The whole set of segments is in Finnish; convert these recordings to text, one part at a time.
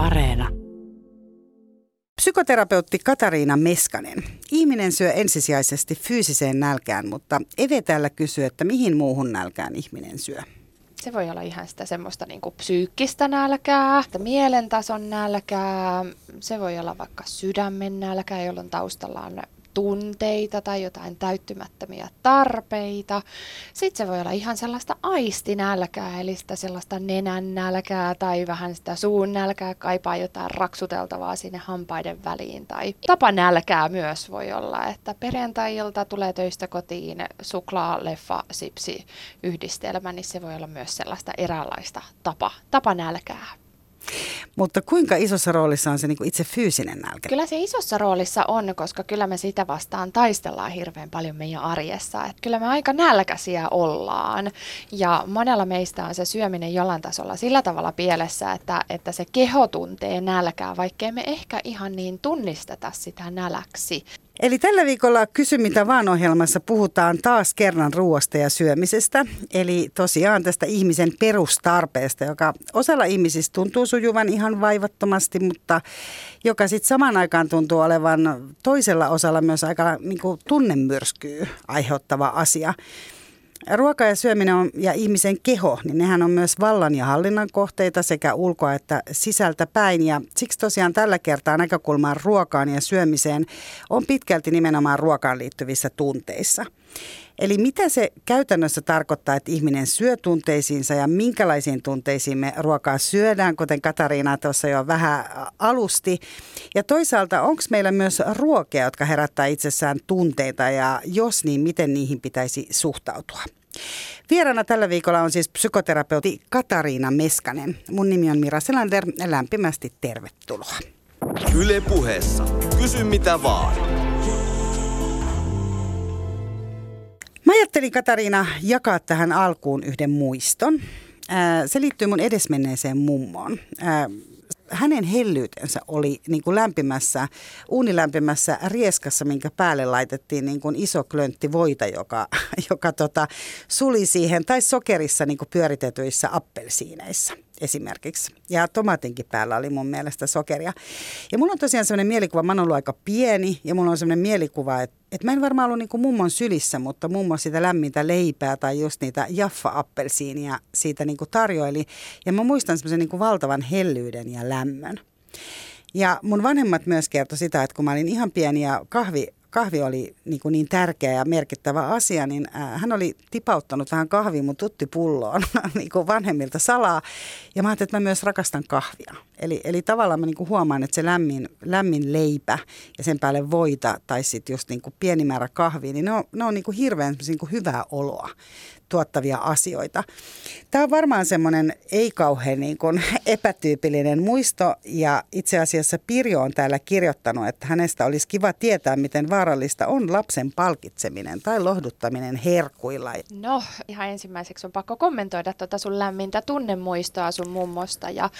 Areena. Psykoterapeutti Katariina Meskanen. Ihminen syö ensisijaisesti fyysiseen nälkään, mutta Eve täällä kysyy, että mihin muuhun nälkään ihminen syö? Se voi olla ihan sitä semmoista niin kuin psyykkistä nälkää, mielentason nälkää, se voi olla vaikka sydämen nälkää, jolloin taustalla on tunteita tai jotain täyttymättömiä tarpeita. Sitten se voi olla ihan sellaista aistinälkää, eli sitä sellaista nenän nälkää tai vähän sitä suun nälkää, kaipaa jotain raksuteltavaa sinne hampaiden väliin. Tai tapanälkää myös voi olla, että perjantai-ilta tulee töistä kotiin suklaa, leffa, sipsi, yhdistelmä, niin se voi olla myös sellaista eräänlaista tapa, tapanälkää. Mutta kuinka isossa roolissa on se niin kuin itse fyysinen nälkä? Kyllä se isossa roolissa on, koska kyllä me sitä vastaan taistellaan hirveän paljon meidän arjessa. Et kyllä me aika nälkäisiä ollaan ja monella meistä on se syöminen jollain tasolla sillä tavalla pielessä, että, että se keho tuntee nälkää, vaikkei me ehkä ihan niin tunnisteta sitä näläksi. Eli tällä viikolla Kysy mitä vaan ohjelmassa puhutaan taas kerran ruoasta ja syömisestä. Eli tosiaan tästä ihmisen perustarpeesta, joka osalla ihmisistä tuntuu sujuvan ihan vaivattomasti, mutta joka sitten samaan aikaan tuntuu olevan toisella osalla myös aika niin kuin tunnemyrskyy aiheuttava asia. Ruoka ja syöminen on, ja ihmisen keho, niin nehän on myös vallan ja hallinnan kohteita sekä ulkoa että sisältä päin. Ja siksi tosiaan tällä kertaa näkökulmaan ruokaan ja syömiseen on pitkälti nimenomaan ruokaan liittyvissä tunteissa. Eli mitä se käytännössä tarkoittaa, että ihminen syö tunteisiinsa ja minkälaisiin tunteisiin me ruokaa syödään, kuten Katariina tuossa jo vähän alusti. Ja toisaalta onko meillä myös ruokia, jotka herättää itsessään tunteita ja jos niin, miten niihin pitäisi suhtautua? Vieraana tällä viikolla on siis psykoterapeutti Katariina Meskanen. Mun nimi on Mira Selander. Lämpimästi tervetuloa. Yle puheessa. Kysy mitä vaan. Mä ajattelin Katariina jakaa tähän alkuun yhden muiston. Se liittyy mun edesmenneeseen mummoon. Hänen hellyytensä oli niin kuin lämpimässä, uunilämpimässä rieskassa, minkä päälle laitettiin niin kuin iso klöntti voita, joka, joka tota, suli siihen, tai sokerissa niin kuin pyöritetyissä appelsiineissa esimerkiksi. Ja tomaatinkin päällä oli mun mielestä sokeria. Ja mulla on tosiaan sellainen mielikuva, mä oon ollut aika pieni ja mulla on sellainen mielikuva, että, että mä en varmaan ollut niin kuin mummon sylissä, mutta mummo sitä lämmintä leipää tai just niitä jaffa-appelsiinia siitä niin kuin tarjoili. Ja mä muistan semmoisen niin kuin valtavan hellyyden ja lämmön. Ja mun vanhemmat myös kertoi sitä, että kun mä olin ihan pieni ja kahvi kahvi oli niin, kuin niin tärkeä ja merkittävä asia, niin äh, hän oli tipauttanut vähän kahvia mun tuttipulloon niin kuin vanhemmilta salaa. Ja mä ajattelin, että mä myös rakastan kahvia. Eli, eli tavallaan mä niin kuin huomaan, että se lämmin, lämmin leipä ja sen päälle voita tai sitten just niin kuin pieni määrä kahvia, niin ne on, ne on niin kuin hirveän niin kuin hyvää oloa tuottavia asioita. Tämä on varmaan semmoinen ei kauhean niin kuin epätyypillinen muisto ja itse asiassa Pirjo on täällä kirjoittanut, että hänestä olisi kiva tietää, miten vaarallista on lapsen palkitseminen tai lohduttaminen herkuilla. No ihan ensimmäiseksi on pakko kommentoida tuota sun lämmintä tunnemuistoa sun mummosta ja,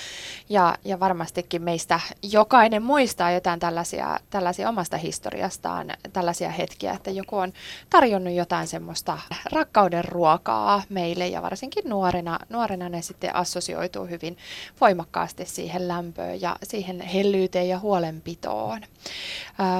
ja, ja varmastikin meistä jokainen muistaa jotain tällaisia, tällaisia omasta historiastaan, tällaisia hetkiä, että joku on tarjonnut jotain semmoista rakkauden ruokaa ruokaa meille ja varsinkin nuorena, nuorena ne sitten assosioituu hyvin voimakkaasti siihen lämpöön ja siihen hellyyteen ja huolenpitoon.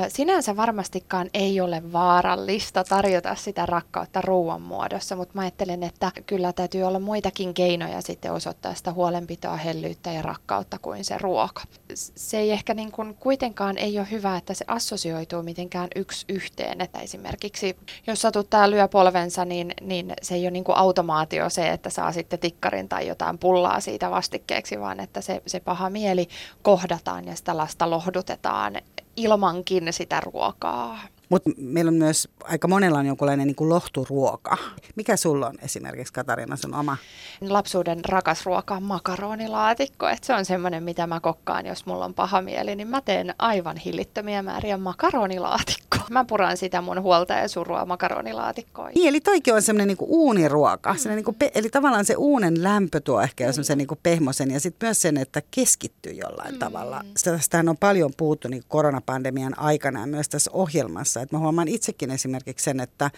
Sinänsä varmastikaan ei ole vaarallista tarjota sitä rakkautta ruoan muodossa, mutta mä ajattelen, että kyllä täytyy olla muitakin keinoja sitten osoittaa sitä huolenpitoa, hellyyttä ja rakkautta kuin se ruoka. Se ei ehkä niin kuin kuitenkaan ei ole hyvä, että se assosioituu mitenkään yksi yhteen, että esimerkiksi jos satuttaa lyö polvensa, niin, niin se ei ole niin kuin automaatio se, että saa sitten tikkarin tai jotain pullaa siitä vastikkeeksi, vaan että se, se paha mieli kohdataan ja sitä lasta lohdutetaan ilmankin sitä ruokaa. Mutta meillä on myös aika monella on jonkunlainen niin kuin lohturuoka. Mikä sulla on esimerkiksi Katariina sun oma? Lapsuuden rakas ruoka on makaronilaatikko. Et se on semmoinen, mitä mä kokkaan, jos mulla on paha mieli, niin mä teen aivan hillittömiä määriä makaronilaatikkoa. Mä puran sitä mun huolta ja surua makaronilaatikkoon. Niin, eli toikin on semmoinen niin kuin uuniruoka. Mm. Niin kuin pe- eli tavallaan se uunen lämpö tuo ehkä jo semmoisen niin kuin pehmosen ja sitten myös sen, että keskittyy jollain mm. tavalla. Tästähän on paljon puhuttu niin koronapandemian aikana ja myös tässä ohjelmassa kanssa. Että mä huomaan itsekin esimerkiksi sen, että,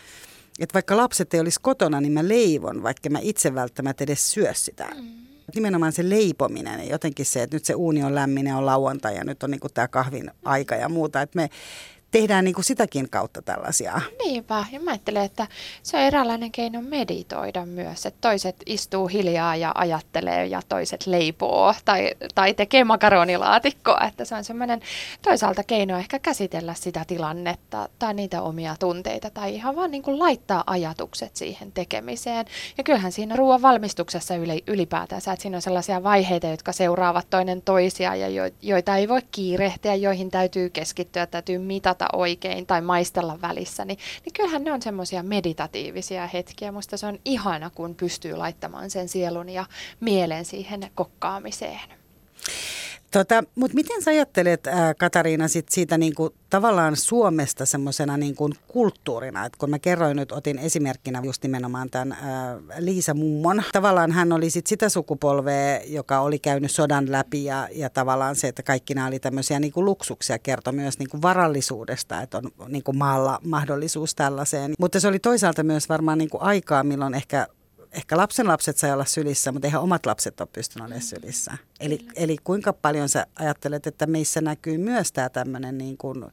että vaikka lapset ei olisi kotona, niin mä leivon, vaikka mä itse välttämättä edes syö sitä. Mm Nimenomaan se leipominen ja jotenkin se, että nyt se uuni on lämmin ja on lauantai ja nyt on niin tämä kahvin aika ja muuta. Että me tehdään niin kuin sitäkin kautta tällaisia. Niinpä, ja mä ajattelen, että se on eräänlainen keino meditoida myös, että toiset istuu hiljaa ja ajattelee ja toiset leipoo tai, tai tekee makaronilaatikkoa, että se on semmoinen toisaalta keino ehkä käsitellä sitä tilannetta tai niitä omia tunteita tai ihan vaan niin kuin laittaa ajatukset siihen tekemiseen. Ja kyllähän siinä ruoan valmistuksessa ylipäätänsä, että siinä on sellaisia vaiheita, jotka seuraavat toinen toisia ja joita ei voi kiirehtiä, joihin täytyy keskittyä, täytyy mitata kohdata oikein tai maistella välissä, niin, niin kyllähän ne on semmoisia meditatiivisia hetkiä. Musta se on ihana, kun pystyy laittamaan sen sielun ja mielen siihen kokkaamiseen. Tota, Mutta miten sä ajattelet, ää, Katariina, sit siitä niinku, tavallaan Suomesta semmoisena niinku, kulttuurina? Et kun mä kerroin nyt, otin esimerkkinä just nimenomaan tämän ää, Liisa Mummon. Tavallaan hän oli sit sitä sukupolvea, joka oli käynyt sodan läpi ja, ja tavallaan se, että kaikki nämä oli tämmöisiä niinku, luksuksia, kertoi myös niinku, varallisuudesta, että on niinku, maalla mahdollisuus tällaiseen. Mutta se oli toisaalta myös varmaan niinku, aikaa, milloin ehkä ehkä lapsen lapset sai olla sylissä, mutta eihän omat lapset ole pystynyt olemaan sylissä. Eli, eli kuinka paljon sä ajattelet, että meissä näkyy myös tämä tämmöinen niin kuin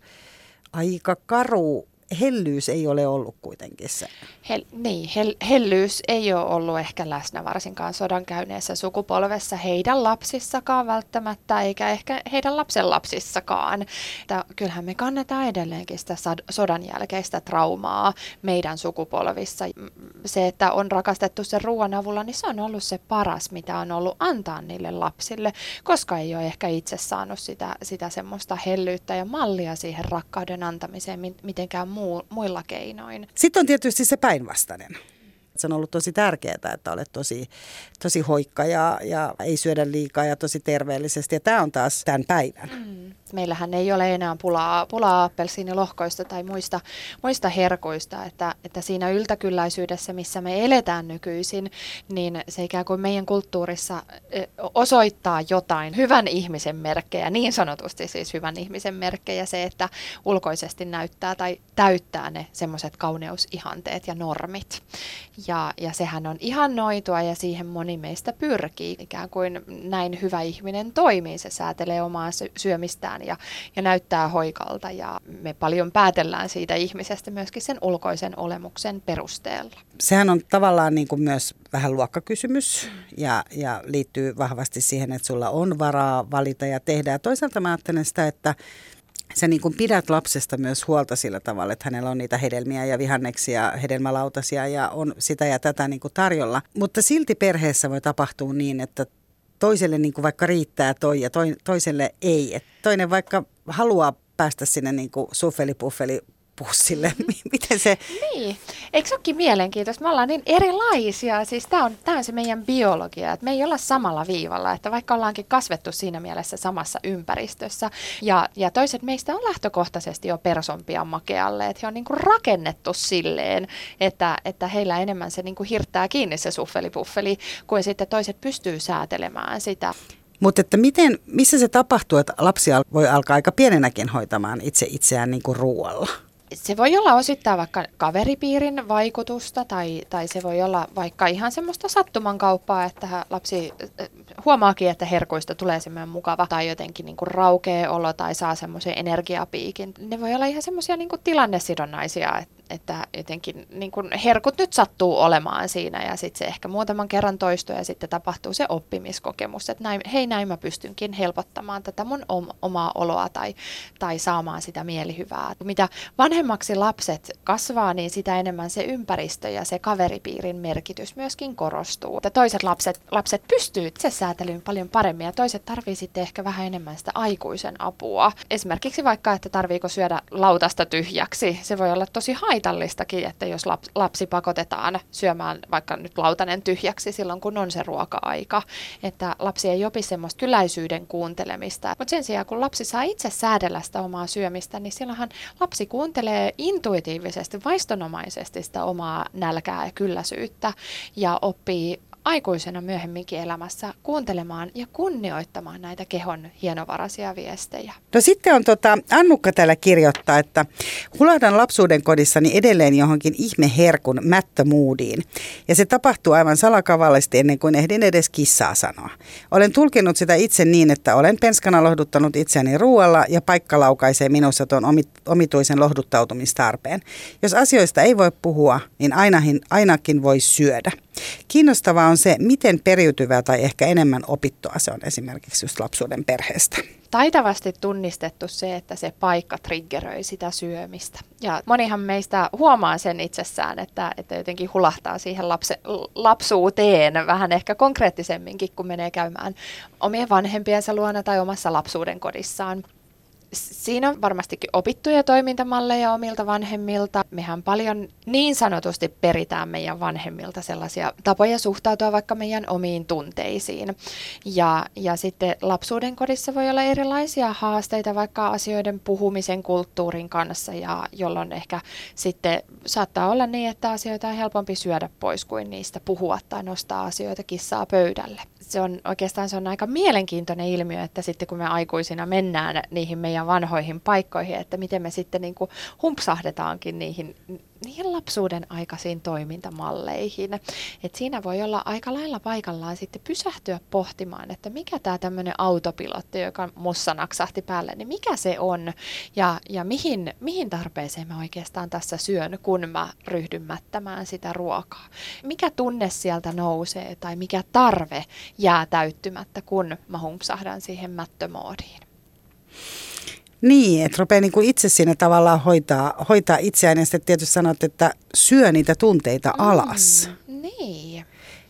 aika karu hellyys ei ole ollut kuitenkin se. Hel, niin, hel, hellyys ei ole ollut ehkä läsnä varsinkaan sodan käyneessä sukupolvessa heidän lapsissakaan välttämättä, eikä ehkä heidän lapsen lapsissakaan. Että kyllähän me kannetaan edelleenkin sitä sodan jälkeistä traumaa meidän sukupolvissa. Se, että on rakastettu sen ruoan avulla, niin se on ollut se paras, mitä on ollut antaa niille lapsille, koska ei ole ehkä itse saanut sitä, sitä semmoista hellyyttä ja mallia siihen rakkauden antamiseen mitenkään muu, muilla keinoin. Sitten on tietysti se päinvastainen. Se on ollut tosi tärkeää, että olet tosi, tosi hoikka ja, ja ei syödä liikaa ja tosi terveellisesti. Ja tämä on taas tämän päivän. Mm. Meillähän ei ole enää pulaa, pulaa appelsiinilohkoista tai muista, muista herkuista, että, että siinä yltäkylläisyydessä, missä me eletään nykyisin, niin se ikään kuin meidän kulttuurissa osoittaa jotain hyvän ihmisen merkkejä, niin sanotusti siis hyvän ihmisen merkkejä, se, että ulkoisesti näyttää tai täyttää ne semmoiset kauneusihanteet ja normit. Ja, ja sehän on ihan noitua ja siihen moni meistä pyrkii, ikään kuin näin hyvä ihminen toimii, se säätelee omaa syömistään ja, ja näyttää hoikalta ja me paljon päätellään siitä ihmisestä myöskin sen ulkoisen olemuksen perusteella. Sehän on tavallaan niin kuin myös vähän luokkakysymys ja, ja liittyy vahvasti siihen, että sulla on varaa valita ja tehdä. Ja toisaalta mä ajattelen sitä, että sä niin kuin pidät lapsesta myös huolta sillä tavalla, että hänellä on niitä hedelmiä ja vihanneksia, hedelmälautasia ja on sitä ja tätä niin kuin tarjolla. Mutta silti perheessä voi tapahtua niin, että toiselle niin kuin vaikka riittää toi ja toi, toiselle ei. Et toinen vaikka haluaa päästä sinne niin kuin suffeli-puffeli pussille. Miten se... Niin, eikö se olekin mielenkiintoista? Me ollaan niin erilaisia, siis tämä on, tää on se meidän biologia, että me ei olla samalla viivalla, että vaikka ollaankin kasvettu siinä mielessä samassa ympäristössä, ja, ja toiset meistä on lähtökohtaisesti jo persompia makealle, että he on niinku rakennettu silleen, että, että heillä enemmän se niinku hirttää kiinni se suffelipuffeli, kuin sitten toiset pystyy säätelemään sitä. Mutta että miten, missä se tapahtuu, että lapsia voi alkaa aika pienenäkin hoitamaan itse itseään niin kuin ruoalla? Se voi olla osittain vaikka kaveripiirin vaikutusta tai, tai se voi olla vaikka ihan semmoista sattuman kauppaa, että lapsi äh, huomaakin, että herkuista tulee semmoinen mukava tai jotenkin niin kuin raukea olo tai saa semmoisen energiapiikin. Ne voi olla ihan semmoisia niin tilannesidonnaisia, että että jotenkin niin kun herkut nyt sattuu olemaan siinä ja sitten se ehkä muutaman kerran toistuu ja sitten tapahtuu se oppimiskokemus, että näin, hei näin mä pystynkin helpottamaan tätä mun omaa oloa tai, tai saamaan sitä mielihyvää. Mitä vanhemmaksi lapset kasvaa, niin sitä enemmän se ympäristö ja se kaveripiirin merkitys myöskin korostuu. Että toiset lapset, lapset pystyy itse säätelyyn paljon paremmin ja toiset tarvii sitten ehkä vähän enemmän sitä aikuisen apua. Esimerkiksi vaikka, että tarviiko syödä lautasta tyhjäksi. Se voi olla tosi haitallista haitallistakin, että jos lapsi pakotetaan syömään vaikka nyt lautanen tyhjäksi silloin, kun on se ruoka-aika, että lapsi ei opi semmoista kyläisyyden kuuntelemista. Mutta sen sijaan, kun lapsi saa itse säädellä sitä omaa syömistä, niin silloinhan lapsi kuuntelee intuitiivisesti, vaistonomaisesti sitä omaa nälkää ja kylläisyyttä ja oppii aikuisena myöhemminkin elämässä kuuntelemaan ja kunnioittamaan näitä kehon hienovaraisia viestejä. No sitten on tota, Annukka täällä kirjoittaa, että hulahdan lapsuuden kodissani edelleen johonkin ihme herkun mättömuudiin. Ja se tapahtuu aivan salakavallisesti ennen kuin ehdin edes kissaa sanoa. Olen tulkinut sitä itse niin, että olen penskana lohduttanut itseäni ruoalla ja paikka laukaisee minussa tuon omituisen lohduttautumistarpeen. Jos asioista ei voi puhua, niin ainakin, ainakin voi syödä. Kiinnostavaa on se, miten periytyvää tai ehkä enemmän opittua se on esimerkiksi just lapsuuden perheestä. Taitavasti tunnistettu se, että se paikka triggeröi sitä syömistä. Ja monihan meistä huomaa sen itsessään, että, että jotenkin hulahtaa siihen lapse, lapsuuteen vähän ehkä konkreettisemminkin, kun menee käymään omien vanhempiensa luona tai omassa lapsuuden kodissaan siinä on varmastikin opittuja toimintamalleja omilta vanhemmilta. Mehän paljon niin sanotusti peritään meidän vanhemmilta sellaisia tapoja suhtautua vaikka meidän omiin tunteisiin. Ja, ja sitten lapsuuden kodissa voi olla erilaisia haasteita vaikka asioiden puhumisen kulttuurin kanssa, ja jolloin ehkä sitten saattaa olla niin, että asioita on helpompi syödä pois kuin niistä puhua tai nostaa asioita kissaa pöydälle se on oikeastaan se on aika mielenkiintoinen ilmiö, että sitten kun me aikuisina mennään niihin meidän vanhoihin paikkoihin, että miten me sitten niin kuin humpsahdetaankin niihin niihin lapsuuden aikaisiin toimintamalleihin. Et siinä voi olla aika lailla paikallaan sitten pysähtyä pohtimaan, että mikä tämä tämmöinen autopilotti, joka mussa naksahti päälle, niin mikä se on ja, ja mihin, mihin tarpeeseen mä oikeastaan tässä syön, kun mä ryhdyn mättämään sitä ruokaa. Mikä tunne sieltä nousee tai mikä tarve jää täyttymättä, kun mä humpsahdan siihen mättömoodiin. Niin, että rupeaa niin kuin itse siinä tavallaan hoitaa, hoitaa itseään ja sitten tietysti sanot, että syö niitä tunteita mm, alas. Mm, niin.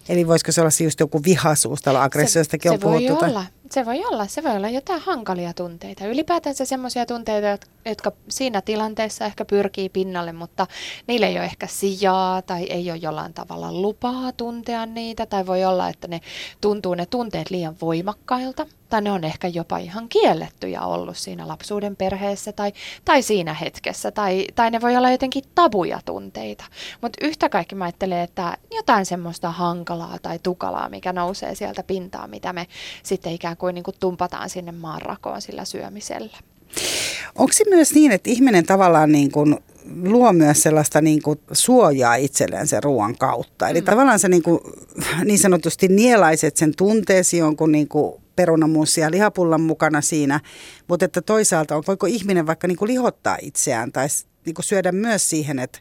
Eli voisiko se olla just joku vihaisuus tai aggressiostakin se, on se puhuttu? Voi olla. Se voi olla. Se voi olla jotain hankalia tunteita. Ylipäätänsä semmoisia tunteita, jotka siinä tilanteessa ehkä pyrkii pinnalle, mutta niille ei ole ehkä sijaa tai ei ole jollain tavalla lupaa tuntea niitä. Tai voi olla, että ne tuntuu ne tunteet liian voimakkailta tai ne on ehkä jopa ihan kiellettyjä ollut siinä lapsuuden perheessä tai, tai siinä hetkessä, tai, tai ne voi olla jotenkin tabuja tunteita. Mutta yhtä kaikki mä ajattelen, että jotain semmoista hankalaa tai tukalaa, mikä nousee sieltä pintaan, mitä me sitten ikään kuin, niin kuin tumpataan sinne maanrakoon sillä syömisellä. Onko se myös niin, että ihminen tavallaan niin kuin luo myös sellaista niin kuin suojaa itselleen sen ruoan kautta. Eli mm. tavallaan se niin, kuin, niin sanotusti nielaiset sen tunteesi jonkun niin kuin perunamuusia ja lihapullan mukana siinä, mutta että toisaalta on, voiko ihminen vaikka niin kuin lihottaa itseään tai niin kuin syödä myös siihen, että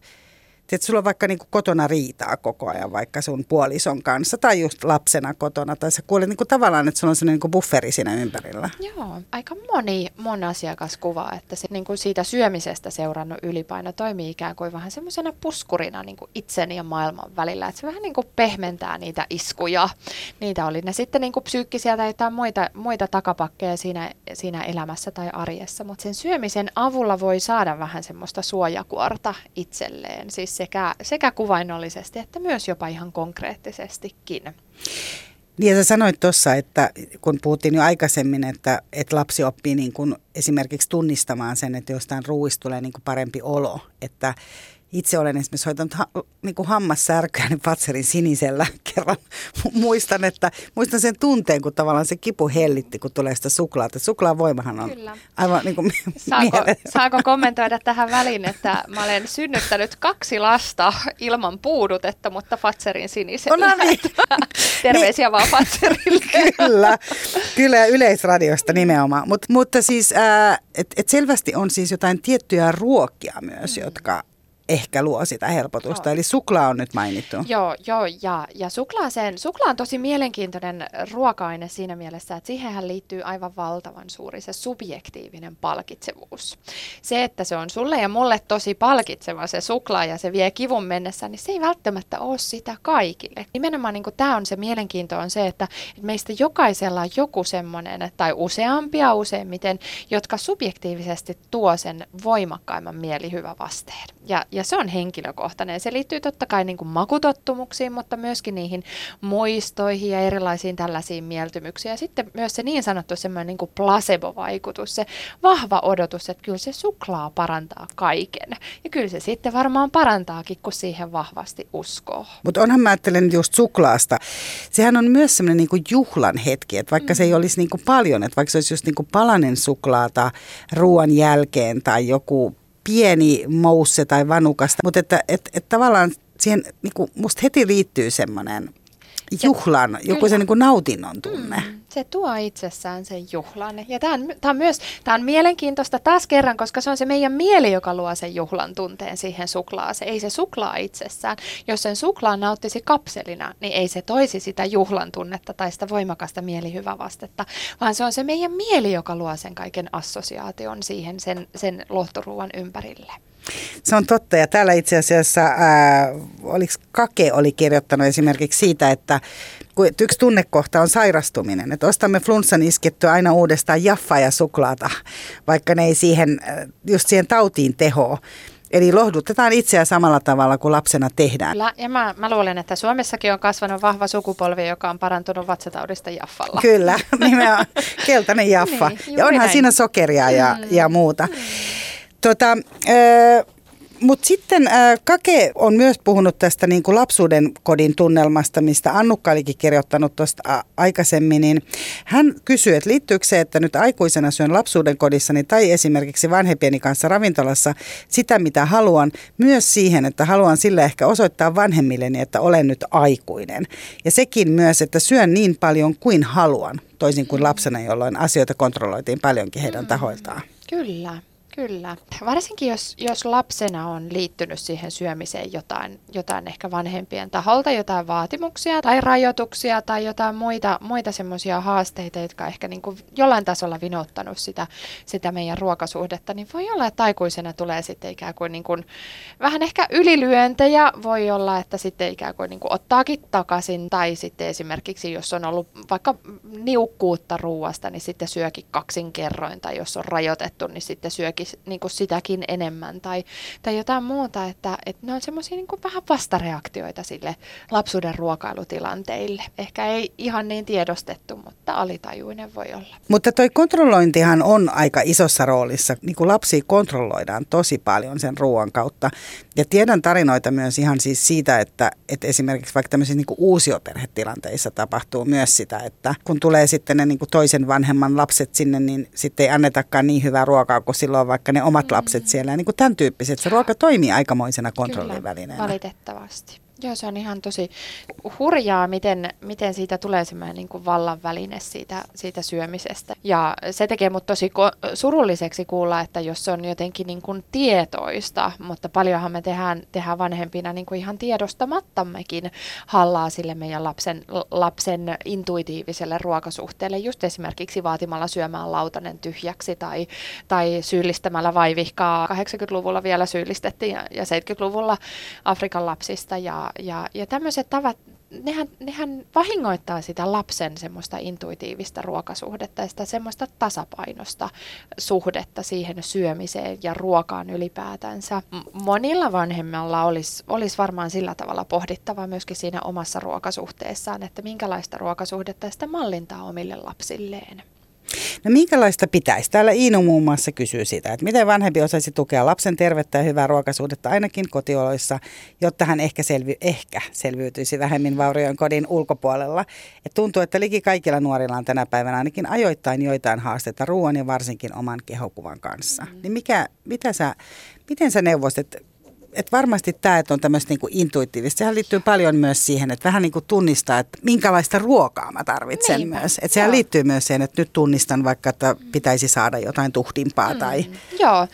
että sulla on vaikka niin kuin kotona riitaa koko ajan vaikka sun puolison kanssa tai just lapsena kotona. Tai sä kuulet niin kuin tavallaan, että sulla on sellainen niin bufferi siinä ympärillä. Joo, aika moni mun asiakas kuvaa, että se niin kuin siitä syömisestä seurannut ylipaino toimii ikään kuin vähän semmoisena puskurina niin kuin itseni ja maailman välillä. Että se vähän niin kuin pehmentää niitä iskuja. Niitä oli ne sitten niin kuin psyykkisiä tai jotain muita, muita takapakkeja siinä, siinä elämässä tai arjessa. Mutta sen syömisen avulla voi saada vähän semmoista suojakuorta itselleen. Siis sekä, sekä kuvainnollisesti että myös jopa ihan konkreettisestikin. Niin ja sä sanoit tuossa, että kun puhuttiin jo aikaisemmin, että, että lapsi oppii niin kuin esimerkiksi tunnistamaan sen, että jostain ruuista tulee niin kuin parempi olo, että itse olen esimerkiksi hoitanut ha, niin kuin hammassärkyä niin Fatserin sinisellä kerran. Muistan, että, muistan sen tunteen, kun tavallaan se kipu hellitti, kun tulee sitä suklaata. Suklaan voimahan on Kyllä. aivan niin kuin saako, saako kommentoida tähän väliin, että mä olen synnyttänyt kaksi lasta ilman puudutetta, mutta Fatserin sinisellä. No niin. Terveisiä niin. vaan Fatserille. kyllä, kyllä yleisradiosta nimenomaan. Mut, mutta siis, äh, että et selvästi on siis jotain tiettyjä ruokia myös, mm. jotka ehkä luo sitä helpotusta. Joo. Eli suklaa on nyt mainittu. Joo, joo ja, ja suklaaseen, suklaa on tosi mielenkiintoinen ruoka-aine siinä mielessä, että siihenhän liittyy aivan valtavan suuri se subjektiivinen palkitsevuus. Se, että se on sulle ja mulle tosi palkitseva se suklaa ja se vie kivun mennessä, niin se ei välttämättä ole sitä kaikille. Nimenomaan niin tämä on se mielenkiinto on se, että, meistä jokaisella on joku semmoinen tai useampia useimmiten, jotka subjektiivisesti tuo sen voimakkaimman mielihyvä vasteen. Ja, ja se on henkilökohtainen. Se liittyy totta kai niin kuin makutottumuksiin, mutta myöskin niihin muistoihin ja erilaisiin tällaisiin mieltymyksiin. Ja sitten myös se niin sanottu semmoinen niin kuin placebo-vaikutus, se vahva odotus, että kyllä se suklaa parantaa kaiken. Ja kyllä se sitten varmaan parantaakin, kun siihen vahvasti uskoo. Mutta onhan mä ajattelen just suklaasta. Sehän on myös semmoinen niinku juhlan hetki, että vaikka mm. se ei mm. olisi niinku paljon, että vaikka se olisi just niinku palanen suklaata ruoan jälkeen tai joku pieni mousse tai vanukasta, mutta että et, et tavallaan siihen niinku, musta heti liittyy semmoinen juhlan, joku se niin kuin nautinnon tunne. Mm, se tuo itsessään sen juhlan. Ja tämä on, tämä on myös tämä on mielenkiintoista taas kerran, koska se on se meidän mieli, joka luo sen juhlan tunteen siihen suklaaseen. Ei se suklaa itsessään. Jos sen suklaan nauttisi kapselina, niin ei se toisi sitä juhlan tunnetta tai sitä voimakasta mielihyvävastetta, vaan se on se meidän mieli, joka luo sen kaiken assosiaation siihen sen, sen lohtoruuan ympärille. Se on totta ja täällä itse asiassa, ää, oliko Kake oli kirjoittanut esimerkiksi siitä, että kun yksi tunnekohta on sairastuminen, että ostamme flunssan iskettyä aina uudestaan jaffaa ja suklaata, vaikka ne ei siihen, just siihen tautiin tehoa. Eli lohdutetaan itseä samalla tavalla kuin lapsena tehdään. Kyllä, ja mä, mä luulen, että Suomessakin on kasvanut vahva sukupolvi, joka on parantunut vatsataudista jaffalla. Kyllä, nimenomaan keltainen jaffa. niin, ja onhan näin. siinä sokeria ja, mm. ja muuta. Mm. Tota, äh, mutta sitten äh, Kake on myös puhunut tästä niin kuin lapsuuden kodin tunnelmasta, mistä Annukka olikin kirjoittanut tuosta aikaisemmin. Niin hän kysyy, että liittyykö se, että nyt aikuisena syön lapsuuden kodissani tai esimerkiksi vanhempieni kanssa ravintolassa sitä, mitä haluan, myös siihen, että haluan sillä ehkä osoittaa vanhemmilleni, että olen nyt aikuinen. Ja sekin myös, että syön niin paljon kuin haluan, toisin kuin lapsena, jolloin asioita kontrolloitiin paljonkin heidän mm. tahoiltaan. Kyllä. Kyllä. Varsinkin jos, jos lapsena on liittynyt siihen syömiseen jotain, jotain ehkä vanhempien taholta, jotain vaatimuksia tai rajoituksia tai jotain muita, muita semmoisia haasteita, jotka ehkä niin kuin jollain tasolla vinouttanut sitä, sitä meidän ruokasuhdetta, niin voi olla, että aikuisena tulee sitten ikään kuin, niin kuin vähän ehkä ylilyöntejä. Voi olla, että sitten ikään kuin, niin kuin ottaakin takaisin tai sitten esimerkiksi, jos on ollut vaikka niukkuutta ruuasta, niin sitten syökin kaksin kerroin tai jos on rajoitettu, niin sitten syökin niin kuin sitäkin enemmän tai, tai jotain muuta, että, että ne on semmoisia niin vähän vastareaktioita sille lapsuuden ruokailutilanteille. Ehkä ei ihan niin tiedostettu, mutta alitajuinen voi olla. Mutta toi kontrollointihan on aika isossa roolissa. Niin kuin lapsia kontrolloidaan tosi paljon sen ruoan kautta. Ja tiedän tarinoita myös ihan siis siitä, että, että esimerkiksi vaikka tämmöisissä niin uusioperhetilanteissa tapahtuu myös sitä, että kun tulee sitten ne niin kuin toisen vanhemman lapset sinne, niin sitten ei annetakaan niin hyvää ruokaa kuin silloin vaikka ne omat mm. lapset siellä. Niin kuin tämän tyyppiset. Se ruoka toimii aikamoisena kontrollivälineenä. valitettavasti. Joo, se on ihan tosi hurjaa, miten, miten siitä tulee semmoinen niin kuin vallan väline siitä, siitä syömisestä. Ja se tekee mut tosi ko- surulliseksi kuulla, että jos se on jotenkin niin kuin tietoista, mutta paljonhan me tehdään, tehdään vanhempina niin kuin ihan tiedostamattammekin hallaa sille meidän lapsen, lapsen intuitiiviselle ruokasuhteelle, just esimerkiksi vaatimalla syömään lautanen tyhjäksi tai, tai syyllistämällä vaivihkaa. 80-luvulla vielä syyllistettiin ja, ja 70-luvulla Afrikan lapsista ja ja, ja tämmöiset tavat, nehän, nehän vahingoittaa sitä lapsen semmoista intuitiivista ruokasuhdetta ja sitä semmoista tasapainosta suhdetta siihen syömiseen ja ruokaan ylipäätänsä. Monilla vanhemmilla olisi, olisi varmaan sillä tavalla pohdittava myöskin siinä omassa ruokasuhteessaan, että minkälaista ruokasuhdetta sitä mallintaa omille lapsilleen. No minkälaista pitäisi? Täällä Iino muun muassa kysyy sitä, että miten vanhempi osaisi tukea lapsen tervettä ja hyvää ruokasuhdetta ainakin kotioloissa, jotta hän ehkä, selvi, ehkä selviytyisi vähemmin vaurioin kodin ulkopuolella. Et tuntuu, että liki kaikilla nuorilla on tänä päivänä ainakin ajoittain joitain haasteita ruoan ja varsinkin oman kehokuvan kanssa. Mm. Niin mikä, mitä sä, miten sä neuvosit, että varmasti tämä, että on tämmöistä niinku intuitiivista, sehän liittyy paljon myös siihen, että vähän niinku tunnistaa, että minkälaista ruokaa mä tarvitsen Niinpä. myös. Että sehän liittyy myös siihen, että nyt tunnistan vaikka, että pitäisi saada jotain tuhdimpaa mm. tai... Joo,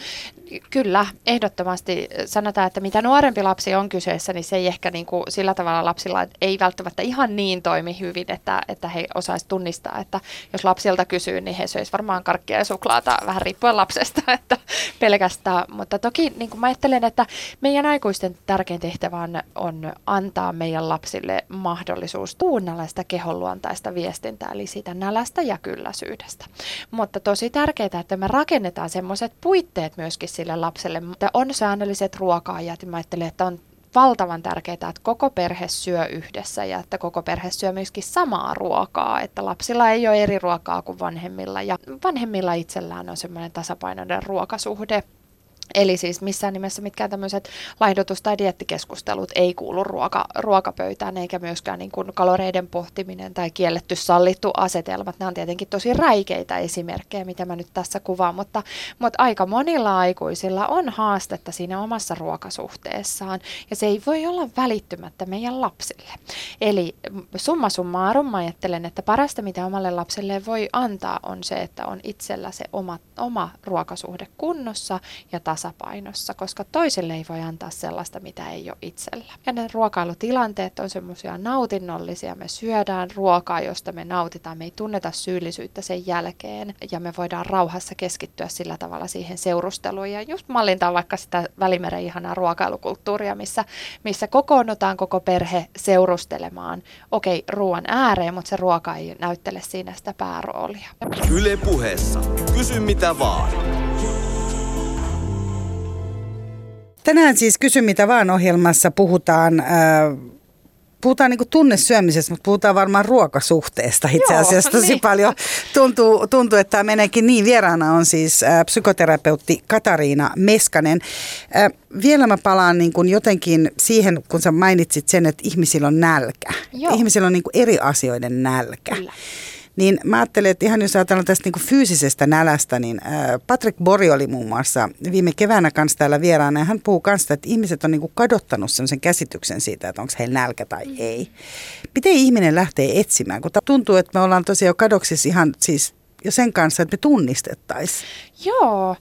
kyllä, ehdottomasti sanotaan, että mitä nuorempi lapsi on kyseessä, niin se ei ehkä niin kuin sillä tavalla lapsilla ei välttämättä ihan niin toimi hyvin, että, että he osaisivat tunnistaa, että jos lapsilta kysyy, niin he söisivät varmaan karkkia ja suklaata vähän riippuen lapsesta, että pelkästään. Mutta toki niin kuin mä ajattelen, että meidän aikuisten tärkein tehtävä on, on antaa meidän lapsille mahdollisuus kuunnella sitä kehonluontaista viestintää, eli siitä nälästä ja kylläisyydestä. Mutta tosi tärkeää, että me rakennetaan semmoiset puitteet myöskin sille lapselle. Mutta on säännölliset ruoka-ajat ja mä ajattelen, että on valtavan tärkeää, että koko perhe syö yhdessä ja että koko perhe syö myöskin samaa ruokaa, että lapsilla ei ole eri ruokaa kuin vanhemmilla ja vanhemmilla itsellään on semmoinen tasapainoinen ruokasuhde. Eli siis missään nimessä mitkään tämmöiset laihdutus- tai diettikeskustelut ei kuulu ruoka, ruokapöytään, eikä myöskään niin kuin kaloreiden pohtiminen tai kielletty sallittu asetelmat. Nämä on tietenkin tosi räikeitä esimerkkejä, mitä mä nyt tässä kuvaan, mutta, mutta aika monilla aikuisilla on haastetta siinä omassa ruokasuhteessaan, ja se ei voi olla välittymättä meidän lapsille. Eli summa summarum mä ajattelen, että parasta mitä omalle lapselle voi antaa on se, että on itsellä se oma, oma ruokasuhde kunnossa ja tasapainossa, koska toiselle ei voi antaa sellaista, mitä ei ole itsellä. Ja ne ruokailutilanteet on semmoisia nautinnollisia. Me syödään ruokaa, josta me nautitaan. Me ei tunneta syyllisyyttä sen jälkeen ja me voidaan rauhassa keskittyä sillä tavalla siihen seurusteluun ja just mallintaa vaikka sitä Välimeren ihanaa ruokailukulttuuria, missä, missä kokoonnutaan koko perhe seurustelemaan. Okei, ruoan ääreen, mutta se ruoka ei näyttele siinä sitä pääroolia. Yle puheessa. Kysy mitä vaan. Tänään siis Kysy mitä vaan ohjelmassa puhutaan... Äh, puhutaan niin tunnesyömisestä, mutta puhutaan varmaan ruokasuhteesta itse asiassa Joo, tosi niin. paljon. Tuntuu, tuntuu, että tämä meneekin niin. Vieraana on siis äh, psykoterapeutti Katariina Meskanen. Äh, vielä mä palaan niin kuin jotenkin siihen, kun sä mainitsit sen, että ihmisillä on nälkä. Joo. Ihmisillä on niin kuin eri asioiden nälkä. Kyllä. Niin mä ajattelen, että ihan jos ajatellaan tästä niin fyysisestä nälästä, niin Patrick Bori oli muun muassa viime keväänä kanssa täällä vieraana ja hän puhuu kanssa, että ihmiset on niin kadottanut sen käsityksen siitä, että onko heillä nälkä tai mm. ei. Miten ihminen lähtee etsimään, kun tuntuu, että me ollaan tosiaan kadoksissa ihan siis jo sen kanssa, että me tunnistettaisiin. Joo,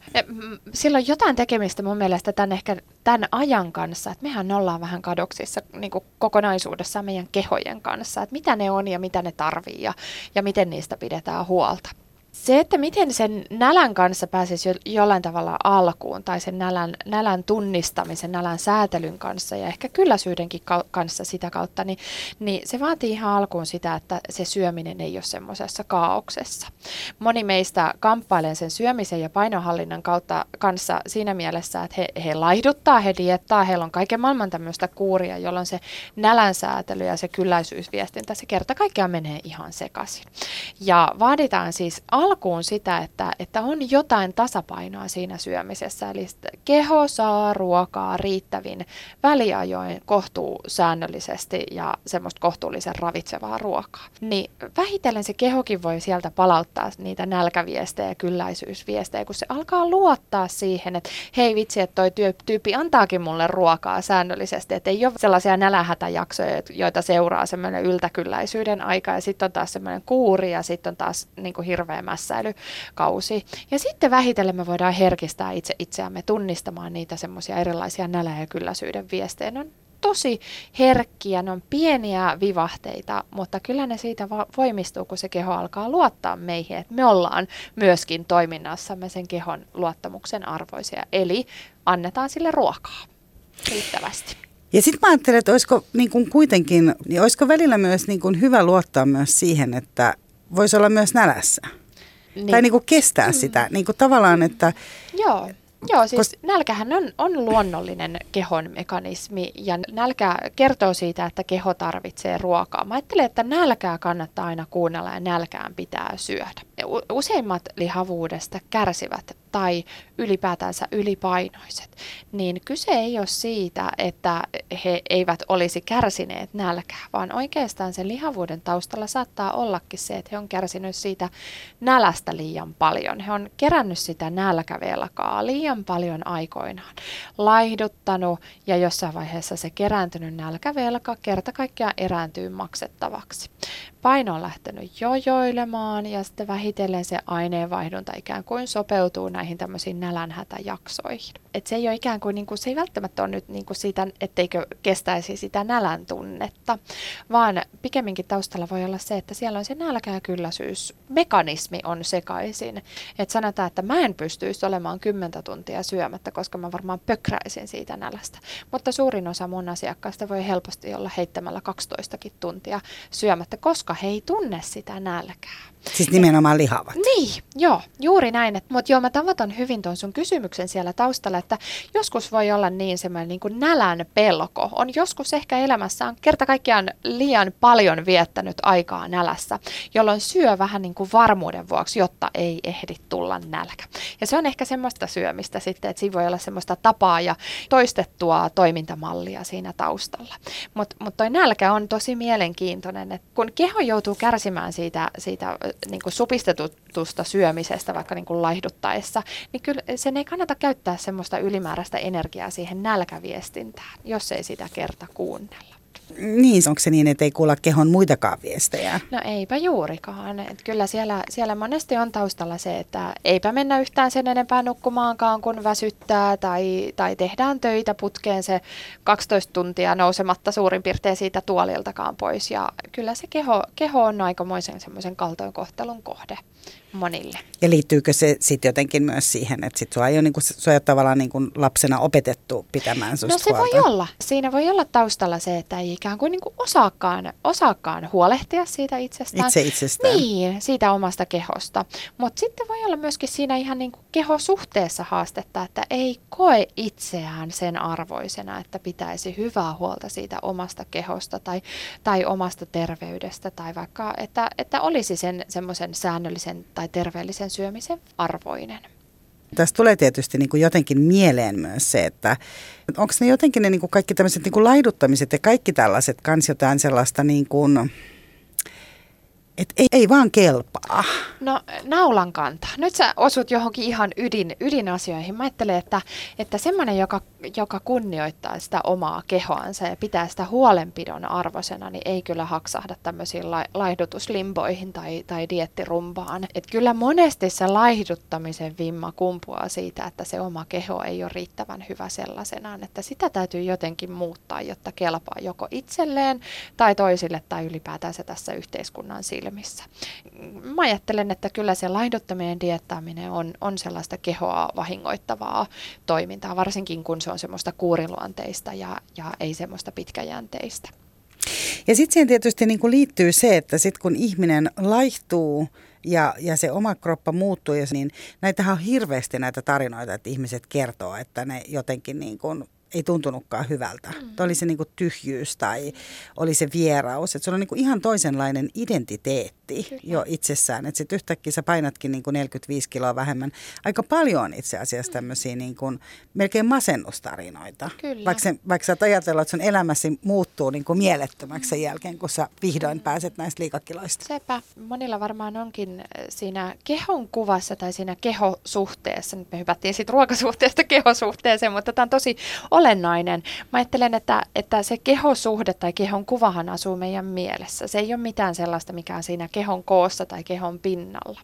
sillä on jotain tekemistä mun mielestä tämän ehkä tämän ajan kanssa, että mehän ollaan vähän kadoksissa niin kokonaisuudessaan meidän kehojen kanssa, että mitä ne on ja mitä ne tarvii ja, ja miten niistä pidetään huolta. Se, että miten sen nälän kanssa pääsisi jo, jollain tavalla alkuun tai sen nälän, nälän tunnistamisen, nälän säätelyn kanssa ja ehkä kylläisyydenkin ka- kanssa sitä kautta, niin, niin se vaatii ihan alkuun sitä, että se syöminen ei ole semmoisessa kaauksessa. Moni meistä kamppailee sen syömisen ja painohallinnan kautta kanssa siinä mielessä, että he, he laihduttaa, he diettaa, heillä on kaiken maailman tämmöistä kuuria, jolloin se nälän säätely ja se kylläisyysviestintä, se kerta kaikkiaan menee ihan sekaisin. Ja vaaditaan siis alkuun sitä, että, että on jotain tasapainoa siinä syömisessä. Eli keho saa ruokaa riittävin väliajoin kohtuu säännöllisesti ja semmoista kohtuullisen ravitsevaa ruokaa. Niin vähitellen se kehokin voi sieltä palauttaa niitä nälkäviestejä ja kylläisyysviestejä, kun se alkaa luottaa siihen, että hei vitsi, että toi tyyppi antaakin mulle ruokaa säännöllisesti, että ei ole sellaisia nälähätäjaksoja, joita seuraa semmoinen yltäkylläisyyden aika ja sitten on taas semmoinen kuuri ja sitten on taas niin kuin hirveä mässäilykausi. Ja sitten vähitellen me voidaan herkistää itse itseämme tunnistamaan niitä semmoisia erilaisia nälä- ja kylläisyyden viestejä. Ne on tosi herkkiä, ne on pieniä vivahteita, mutta kyllä ne siitä voimistuu, kun se keho alkaa luottaa meihin, että me ollaan myöskin toiminnassamme sen kehon luottamuksen arvoisia. Eli annetaan sille ruokaa riittävästi. Ja sitten mä ajattelen, että olisiko niin kuin kuitenkin, niin olisiko välillä myös niin kuin hyvä luottaa myös siihen, että voisi olla myös nälässä. Niin. Tai niin kuin kestää mm. sitä. Niin kuin tavallaan, että... Joo. Joo, siis Kos... nälkähän on, on luonnollinen kehon mekanismi ja nälkä kertoo siitä, että keho tarvitsee ruokaa. Mä ajattelen, että nälkää kannattaa aina kuunnella ja nälkään pitää syödä. Useimmat lihavuudesta kärsivät tai ylipäätänsä ylipainoiset, niin kyse ei ole siitä, että he eivät olisi kärsineet nälkää, vaan oikeastaan sen lihavuuden taustalla saattaa ollakin se, että he on kärsinyt siitä nälästä liian paljon. He on kerännyt sitä nälkävelkaa liian paljon aikoinaan, laihduttanut ja jossain vaiheessa se kerääntynyt nälkävelka kerta kaikkiaan erääntyy maksettavaksi. Paino on lähtenyt jojoilemaan ja sitten vähitellen se aineenvaihdunta ikään kuin sopeutuu näihin tämmöisiin nälänhätäjaksoihin. Et se ei ole ikään kuin, niin kuin, se ei välttämättä ole nyt niin kuin siitä, etteikö kestäisi sitä nälän tunnetta, vaan pikemminkin taustalla voi olla se, että siellä on se nälkä- ja kylläisyys. Mekanismi on sekaisin. Et sanotaan, että mä en pystyisi olemaan kymmentä tuntia syömättä, koska mä varmaan pökräisin siitä nälästä. Mutta suurin osa mun asiakkaista voi helposti olla heittämällä 12 tuntia syömättä, koska he ei tunne sitä nälkää. Siis nimenomaan lihavat. Niin, joo, juuri näin. Mutta joo, mä tavataan hyvin tuon sun kysymyksen siellä taustalla, että joskus voi olla niin semmoinen niin kuin nälän pelko. On joskus ehkä elämässään kerta kaikkiaan liian paljon viettänyt aikaa nälässä, jolloin syö vähän niin kuin varmuuden vuoksi, jotta ei ehdi tulla nälkä. Ja se on ehkä semmoista syömistä sitten, että siinä voi olla semmoista tapaa ja toistettua toimintamallia siinä taustalla. Mutta mut toi nälkä on tosi mielenkiintoinen, että kun keho joutuu kärsimään siitä, siitä niin kuin supistetusta syömisestä vaikka niin kuin laihduttaessa, niin kyllä sen ei kannata käyttää semmoista ylimääräistä energiaa siihen nälkäviestintään, jos ei sitä kerta kuunnella. Niin, onko se niin, että ei kuulla kehon muitakaan viestejä? No eipä juurikaan. Et kyllä siellä, siellä monesti on taustalla se, että eipä mennä yhtään sen enempää nukkumaankaan, kun väsyttää tai, tai tehdään töitä putkeen se 12 tuntia nousematta suurin piirtein siitä tuoliltakaan pois. Ja kyllä se keho, keho on aikamoisen semmoisen kaltoinkohtelun kohde monille. Ja liittyykö se sitten jotenkin myös siihen, että sit sua ei ole, niinku, sua ei ole tavallaan niinku lapsena opetettu pitämään susta No se huolta? voi olla. Siinä voi olla taustalla se, että ei ikään kuin, niinku osaakaan, osaakaan huolehtia siitä itsestään. Itse itsestään. Niin, siitä omasta kehosta. Mutta sitten voi olla myöskin siinä ihan niinku kehosuhteessa haastetta, että ei koe itseään sen arvoisena, että pitäisi hyvää huolta siitä omasta kehosta tai, tai omasta terveydestä tai vaikka, että, että olisi sen semmoisen säännöllisen tai terveellisen syömisen arvoinen. Tässä tulee tietysti niin kuin jotenkin mieleen myös se, että onko ne jotenkin ne niin kuin kaikki tämmöiset niin kuin laiduttamiset ja kaikki tällaiset kans jotain sellaista niin kuin, että ei, ei vaan kelpaa. No naulan kanta. Nyt sä osut johonkin ihan ydin, ydinasioihin. Mä ajattelen, että, että semmoinen, joka, joka kunnioittaa sitä omaa kehoansa ja pitää sitä huolenpidon arvosena, niin ei kyllä haksahda tämmöisiin la, laihdutuslimboihin tai, tai diettirumbaan. Et kyllä monesti se laihduttamisen vimma kumpuaa siitä, että se oma keho ei ole riittävän hyvä sellaisenaan, että sitä täytyy jotenkin muuttaa, jotta kelpaa joko itselleen tai toisille tai ylipäätään se tässä yhteiskunnan silmissä silmissä. Mä ajattelen, että kyllä se laihduttaminen diettaaminen on, on sellaista kehoa vahingoittavaa toimintaa, varsinkin kun se on semmoista kuuriluonteista ja, ja ei semmoista pitkäjänteistä. Ja sitten siihen tietysti niin liittyy se, että sitten kun ihminen laihtuu ja, ja se oma kroppa muuttuu, niin näitähän on hirveästi näitä tarinoita, että ihmiset kertoo, että ne jotenkin niin kuin ei tuntunutkaan hyvältä. Mm. oli se niinku tyhjyys tai oli se vieraus. Että se on niinku ihan toisenlainen identiteetti Kyllä. jo itsessään. Että sitten yhtäkkiä sä painatkin niinku 45 kiloa vähemmän. Aika paljon on itse asiassa mm. tämmöisiä niinku, melkein masennustarinoita. Kyllä. Vaikka, se, vaikka sä ajatella, että sun elämäsi muuttuu niinku mielettömäksi sen jälkeen, kun sä vihdoin mm. pääset näistä liikakiloista. Sepä. Monilla varmaan onkin äh, siinä kehon kuvassa tai siinä kehosuhteessa. Nyt me hypättiin siitä ruokasuhteesta kehosuhteeseen, mutta tämä on tosi olennainen. Mä ajattelen, että, että se kehosuhde tai kehon kuvahan asuu meidän mielessä. Se ei ole mitään sellaista, mikä on siinä kehon koossa tai kehon pinnalla.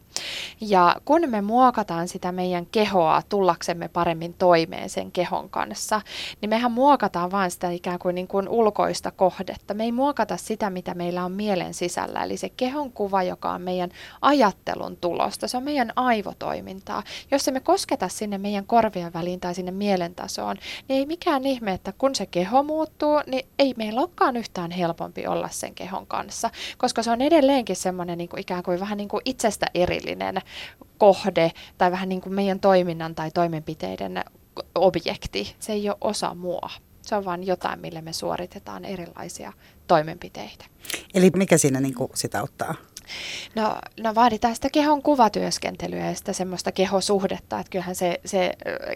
Ja kun me muokataan sitä meidän kehoa tullaksemme paremmin toimeen sen kehon kanssa, niin mehän muokataan vain sitä ikään kuin, niin kuin ulkoista kohdetta. Me ei muokata sitä, mitä meillä on mielen sisällä. Eli se kehon kuva, joka on meidän ajattelun tulosta, se on meidän aivotoimintaa. Jos me kosketa sinne meidän korvien väliin tai sinne mielentasoon, niin ei mikään mikään ihme, että kun se keho muuttuu, niin ei meillä olekaan yhtään helpompi olla sen kehon kanssa, koska se on edelleenkin semmoinen niin kuin ikään kuin vähän niin kuin itsestä erillinen kohde tai vähän niin kuin meidän toiminnan tai toimenpiteiden objekti. Se ei ole osa mua. Se on vain jotain, millä me suoritetaan erilaisia toimenpiteitä. Eli mikä siinä niin kuin sitä auttaa? No, no vaaditaan sitä kehon kuvatyöskentelyä ja sitä semmoista kehosuhdetta, että kyllähän se, se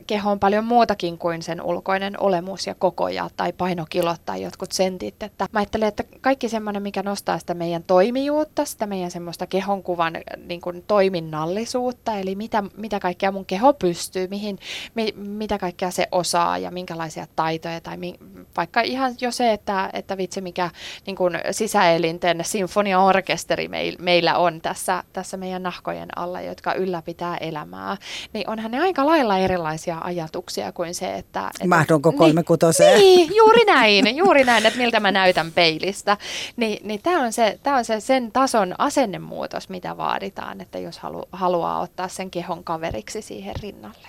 keho on paljon muutakin kuin sen ulkoinen olemus ja koko ja, tai painokilot tai jotkut sentit. Että mä ajattelen, että kaikki semmoinen, mikä nostaa sitä meidän toimijuutta, sitä meidän semmoista kehon kuvan niin kuin toiminnallisuutta, eli mitä, mitä kaikkea mun keho pystyy, mihin, mi, mitä kaikkea se osaa ja minkälaisia taitoja tai mi, vaikka ihan jo se, että, että vitsi mikä niin kuin sisäelinten sinfoniaorkesteri meillä meillä on tässä, tässä meidän nahkojen alla, jotka ylläpitää elämää, niin onhan ne aika lailla erilaisia ajatuksia kuin se, että... että Mahdunko kolme kutoseen? Niin, juuri näin, juuri näin, että miltä mä näytän peilistä. Ni, niin tämä on, se, tää on se sen tason asennemuutos, mitä vaaditaan, että jos halu, haluaa ottaa sen kehon kaveriksi siihen rinnalle.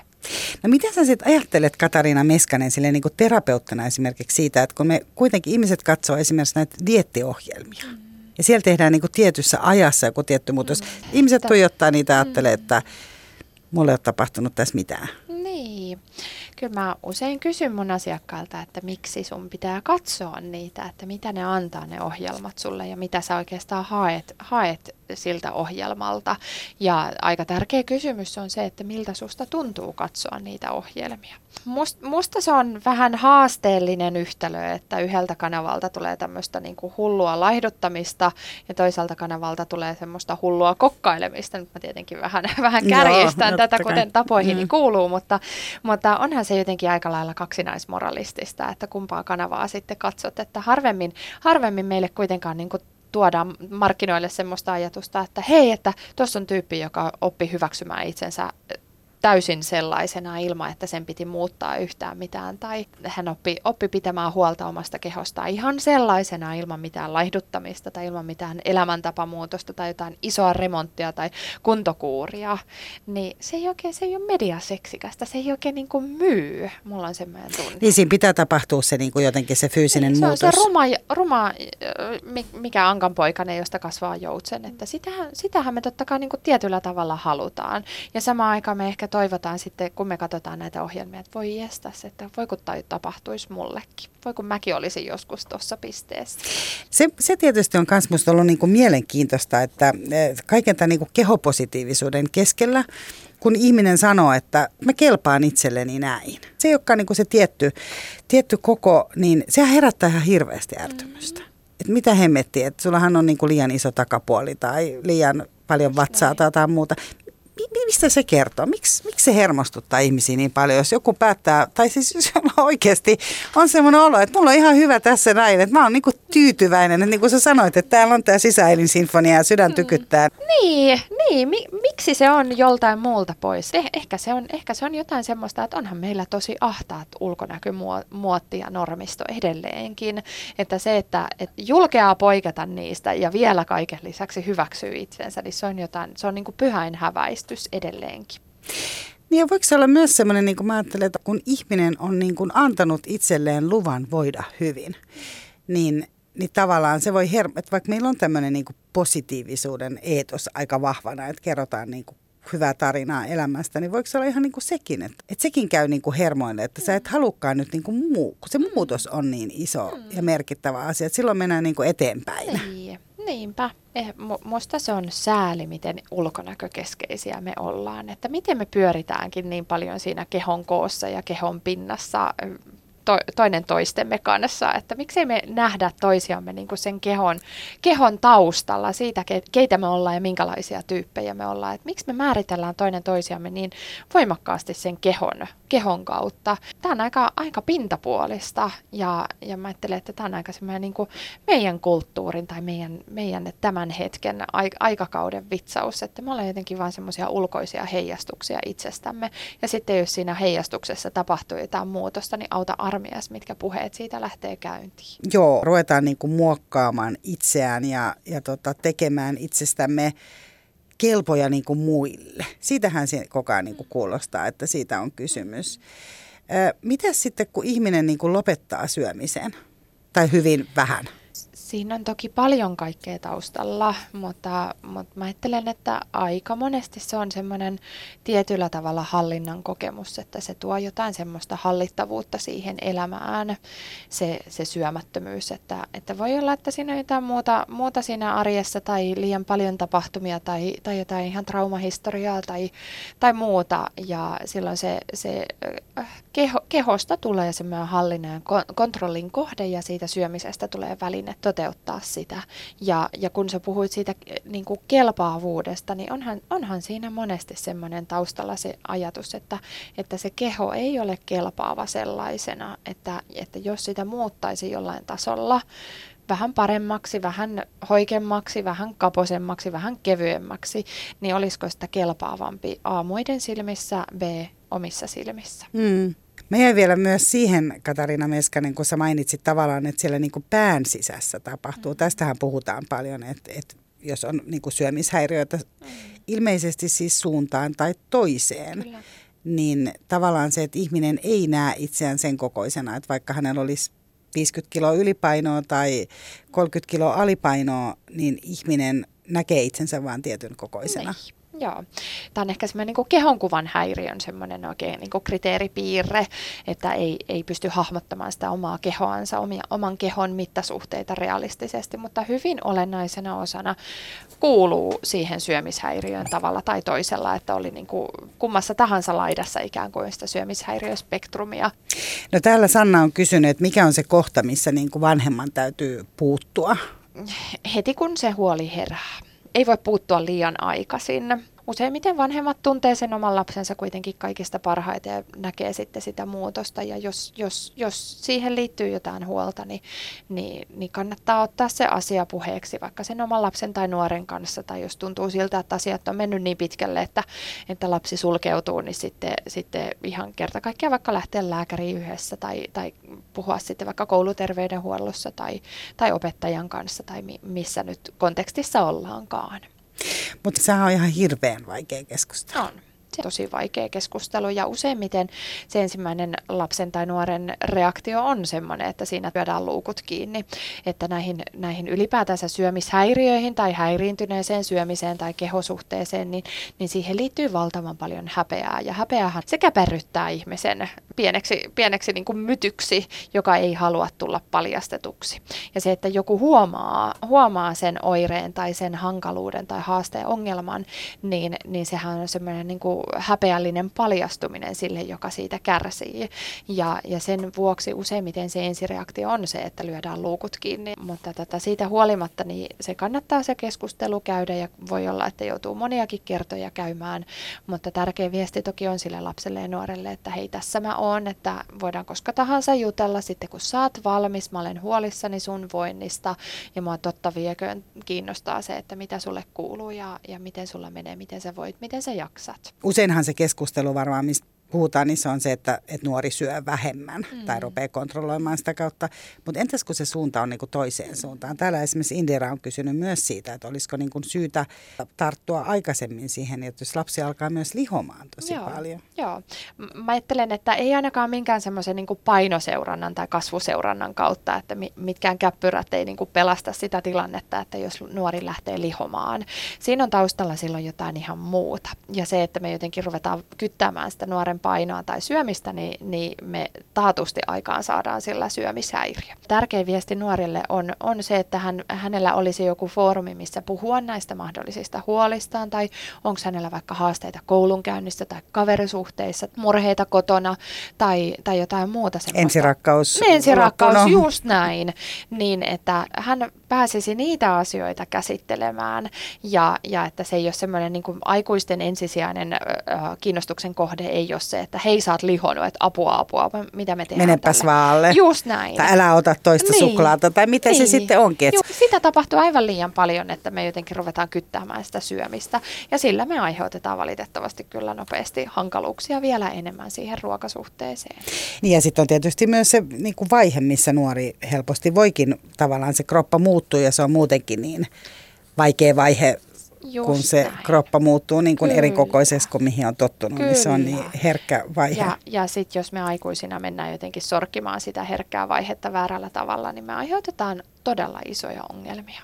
No miten sä sitten ajattelet Katariina Meskanen sille niin kuin terapeuttina esimerkiksi siitä, että kun me kuitenkin ihmiset katsoo esimerkiksi näitä diettiohjelmia, mm Ja siellä tehdään niin kuin tietyssä ajassa joku tietty muutos. Mm. Ihmiset tuijottaa niitä ja ajattelee, että mulle ei ole tapahtunut tässä mitään. Niin. Kyllä mä usein kysyn mun asiakkailta, että miksi sun pitää katsoa niitä, että mitä ne antaa ne ohjelmat sulle ja mitä sä oikeastaan haet, haet siltä ohjelmalta. Ja aika tärkeä kysymys on se, että miltä susta tuntuu katsoa niitä ohjelmia. Must, musta se on vähän haasteellinen yhtälö, että yhdeltä kanavalta tulee tämmöistä niinku hullua laihduttamista ja toisaalta kanavalta tulee semmoista hullua kokkailemista. Nyt mä tietenkin vähän, vähän kärjistän Joo, tätä, kuten tapoihin mm. kuuluu, mutta, mutta onhan se jotenkin aika lailla kaksinaismoralistista, että kumpaa kanavaa sitten katsot. Että harvemmin, harvemmin meille kuitenkaan niin tuodaan markkinoille semmoista ajatusta, että hei, että tuossa on tyyppi, joka oppi hyväksymään itsensä täysin sellaisena ilman, että sen piti muuttaa yhtään mitään. Tai hän oppi, oppi pitämään huolta omasta kehostaan ihan sellaisena ilman mitään laihduttamista tai ilman mitään elämäntapamuutosta tai jotain isoa remonttia tai kuntokuuria. Niin se ei oikein, se ei ole mediaseksikästä, se ei oikein niin kuin myy. Mulla on semmoinen tunne. Niin siinä pitää tapahtua se niin kuin jotenkin se fyysinen niin, muutos. Se on se ruma, ruma mikä ankanpoikainen, josta kasvaa joutsen. Että sitähän, sitähän me totta kai niin kuin tietyllä tavalla halutaan. Ja samaan aikaan me ehkä toivotaan sitten, kun me katsotaan näitä ohjelmia, että voi jestas, että voi kun tapahtuisi mullekin. Voi kun mäkin olisin joskus tuossa pisteessä. Se, se tietysti on myös minusta ollut niin kuin mielenkiintoista, että e, kaiken tämän niin kuin kehopositiivisuuden keskellä, kun ihminen sanoo, että mä kelpaan itselleni näin. Se ei olekaan niin kuin se tietty, tietty koko, niin se herättää ihan hirveästi ärtymystä. Mm. Et mitä hemmettiä, että sullahan on niin kuin liian iso takapuoli tai liian paljon vatsaa tai jotain muuta mistä se kertoo? Miks, miksi se hermostuttaa ihmisiä niin paljon, jos joku päättää, tai siis jos oikeasti on semmoinen olo, että mulla on ihan hyvä tässä näin, että mä oon niinku tyytyväinen, että niin kuin sä sanoit, että täällä on tämä sisäelinsinfonia ja sydän mm. tykyttää. Mm. Niin, niin. Mi- miksi se on joltain muulta pois? Eh- ehkä, se on, ehkä se on jotain semmoista, että onhan meillä tosi ahtaat ulkonäkymuotti ja normisto edelleenkin, että se, että, että julkeaa poiketa niistä ja vielä kaiken lisäksi hyväksyy itsensä, niin se on jotain, se on niin kuin pyhäin häväistys edelleenkin. Niin ja voiko se olla myös semmoinen, niin kuin mä ajattelen, että kun ihminen on niin kuin antanut itselleen luvan voida hyvin, niin, niin tavallaan se voi, her- että vaikka meillä on tämmöinen niin kuin positiivisuuden eetos aika vahvana, että kerrotaan niin kuin hyvää tarinaa elämästä, niin voiko se olla ihan niin kuin sekin, että, että sekin käy niin kuin hermoille, että sä et halukkaan nyt niin kuin muu, kun se muutos on niin iso ja merkittävä asia, että silloin mennään niin kuin eteenpäin. Niin. Niinpä. Eh, musta se on sääli, miten ulkonäkökeskeisiä me ollaan. Että miten me pyöritäänkin niin paljon siinä kehon koossa ja kehon pinnassa to, toinen toistemme kanssa, että miksei me nähdä toisiamme niin kuin sen kehon, kehon taustalla siitä, keitä me ollaan ja minkälaisia tyyppejä me ollaan. Että miksi me määritellään toinen toisiamme niin voimakkaasti sen kehon, kehon kautta. Tämä on aika, aika pintapuolista ja, ja mä ajattelen, että tämä on aika semmoinen niin kuin meidän kulttuurin tai meidän, meidän tämän hetken aikakauden vitsaus, että me ollaan jotenkin vain semmoisia ulkoisia heijastuksia itsestämme. Ja sitten jos siinä heijastuksessa tapahtuu jotain muutosta, niin auta armias, mitkä puheet siitä lähtee käyntiin. Joo, ruvetaan niin kuin muokkaamaan itseään ja, ja tota, tekemään itsestämme kelpoja niin kuin muille. Siitähän se koko ajan niin kuin kuulostaa, että siitä on kysymys. Mitä sitten, kun ihminen niin kuin lopettaa syömisen? Tai hyvin vähän? Siinä on toki paljon kaikkea taustalla, mutta, mutta mä ajattelen, että aika monesti se on semmoinen tietyllä tavalla hallinnan kokemus, että se tuo jotain semmoista hallittavuutta siihen elämään, se, se syömättömyys, että, että voi olla, että siinä on jotain muuta, muuta siinä arjessa tai liian paljon tapahtumia tai, tai jotain ihan traumahistoriaa tai, tai muuta. Ja silloin se, se äh, keho, kehosta tulee semmoinen hallinnan kontrollin kohde ja siitä syömisestä tulee väline toteuttaa sitä. Ja, ja kun sä puhuit siitä niin kuin kelpaavuudesta, niin onhan, onhan siinä monesti semmoinen taustalla se ajatus, että, että se keho ei ole kelpaava sellaisena, että, että jos sitä muuttaisi jollain tasolla, vähän paremmaksi, vähän hoikemmaksi, vähän kaposemmaksi, vähän kevyemmäksi, niin olisiko sitä kelpaavampi A muiden silmissä, B omissa silmissä. Mm. Mä jäin vielä myös siihen, Katarina Meskanen, kun sä mainitsit tavallaan, että siellä niin kuin pään sisässä tapahtuu. Mm. Tästähän puhutaan paljon, että, että jos on niin kuin syömishäiriöitä, mm. ilmeisesti siis suuntaan tai toiseen, Kyllä. niin tavallaan se, että ihminen ei näe itseään sen kokoisena, että vaikka hänellä olisi 50 kiloa ylipainoa tai 30 kiloa alipainoa, niin ihminen näkee itsensä vain tietyn kokoisena. Niin. Joo. Tämä on ehkä semmoinen niin kehonkuvan häiriön semmoinen oikein niin kriteeripiirre, että ei, ei pysty hahmottamaan sitä omaa kehoansa, omia, oman kehon mittasuhteita realistisesti, mutta hyvin olennaisena osana kuuluu siihen syömishäiriöön tavalla tai toisella, että oli niin kuin kummassa tahansa laidassa ikään kuin sitä syömishäiriöspektrumia. No täällä Sanna on kysynyt, että mikä on se kohta, missä niin kuin vanhemman täytyy puuttua? Heti kun se huoli herää ei voi puuttua liian aikaisin useimmiten vanhemmat tuntee sen oman lapsensa kuitenkin kaikista parhaiten ja näkee sitten sitä muutosta. Ja jos, jos, jos siihen liittyy jotain huolta, niin, niin, niin kannattaa ottaa se asia puheeksi vaikka sen oman lapsen tai nuoren kanssa. Tai jos tuntuu siltä, että asiat on mennyt niin pitkälle, että, että lapsi sulkeutuu, niin sitten, sitten ihan kerta kaikkiaan vaikka lähteä lääkäriin yhdessä tai, tai puhua sitten vaikka kouluterveydenhuollossa tai, tai opettajan kanssa tai missä nyt kontekstissa ollaankaan. Mutta sehän on ihan hirveän vaikea keskustella. On tosi vaikea keskustelu ja useimmiten se ensimmäinen lapsen tai nuoren reaktio on sellainen, että siinä lyödään luukut kiinni, että näihin, näihin ylipäätänsä syömishäiriöihin tai häiriintyneeseen syömiseen tai kehosuhteeseen, niin, niin siihen liittyy valtavan paljon häpeää ja häpeähän se käperryttää ihmisen pieneksi, pieneksi niin kuin mytyksi, joka ei halua tulla paljastetuksi. Ja se, että joku huomaa, huomaa sen oireen tai sen hankaluuden tai haasteen ongelman, niin, niin sehän on semmoinen niin kuin häpeällinen paljastuminen sille, joka siitä kärsii. Ja, ja sen vuoksi useimmiten se ensireaktio on se, että lyödään luukut kiinni. Mutta tätä siitä huolimatta niin se kannattaa se keskustelu käydä ja voi olla, että joutuu moniakin kertoja käymään. Mutta tärkeä viesti toki on sille lapselle ja nuorelle, että hei tässä mä oon, että voidaan koska tahansa jutella sitten kun saat valmis. Mä olen huolissani sun voinnista ja mua totta vieköön kiinnostaa se, että mitä sulle kuuluu ja, ja miten sulla menee, miten sä voit, miten sä jaksat useinhan se keskustelu varmaan, mistä puhutaan, niin se on se, että, että nuori syö vähemmän mm. tai rupeaa kontrolloimaan sitä kautta. Mutta entäs kun se suunta on niin kuin toiseen suuntaan? Täällä esimerkiksi Indira on kysynyt myös siitä, että olisiko niin kuin syytä tarttua aikaisemmin siihen, että jos lapsi alkaa myös lihomaan tosi joo, paljon. Joo, mä ajattelen, että ei ainakaan minkään semmoisen niin painoseurannan tai kasvuseurannan kautta, että mitkään käppyrät ei niin kuin pelasta sitä tilannetta, että jos nuori lähtee lihomaan. Siinä on taustalla silloin jotain ihan muuta. Ja se, että me jotenkin ruvetaan kyttämään sitä nuoren painoa tai syömistä, niin, niin me taatusti aikaan saadaan sillä syömishäiriö. Tärkein viesti nuorille on, on se, että hän, hänellä olisi joku foorumi, missä puhua näistä mahdollisista huolistaan, tai onko hänellä vaikka haasteita koulunkäynnissä tai kaverisuhteissa, murheita kotona tai, tai jotain muuta semmoista. Ensirakkaus. Ensirakkaus, just näin. Niin, että hän pääsisi niitä asioita käsittelemään ja, ja että se ei ole semmoinen niin kuin aikuisten ensisijainen äh, kiinnostuksen kohde, ei ole se, että hei sä oot lihonut, että apua, apua, mitä me tehdään Menepäs tälle. vaalle. Just näin. Tai älä ota toista niin. suklaata, tai mitä niin. se sitten onkin. Juh, sitä tapahtuu aivan liian paljon, että me jotenkin ruvetaan kyttäämään sitä syömistä. Ja sillä me aiheutetaan valitettavasti kyllä nopeasti hankaluuksia vielä enemmän siihen ruokasuhteeseen. Niin ja sitten on tietysti myös se niin kuin vaihe, missä nuori helposti voikin tavallaan se kroppa muuttuu ja se on muutenkin niin vaikea vaihe Just kun se näin. kroppa muuttuu niin kuin eri kokoiseksi kuin mihin on tottunut, Kyllä. niin se on niin herkkä vaihe. Ja, ja sitten jos me aikuisina mennään jotenkin sorkkimaan sitä herkkää vaihetta väärällä tavalla, niin me aiheutetaan todella isoja ongelmia.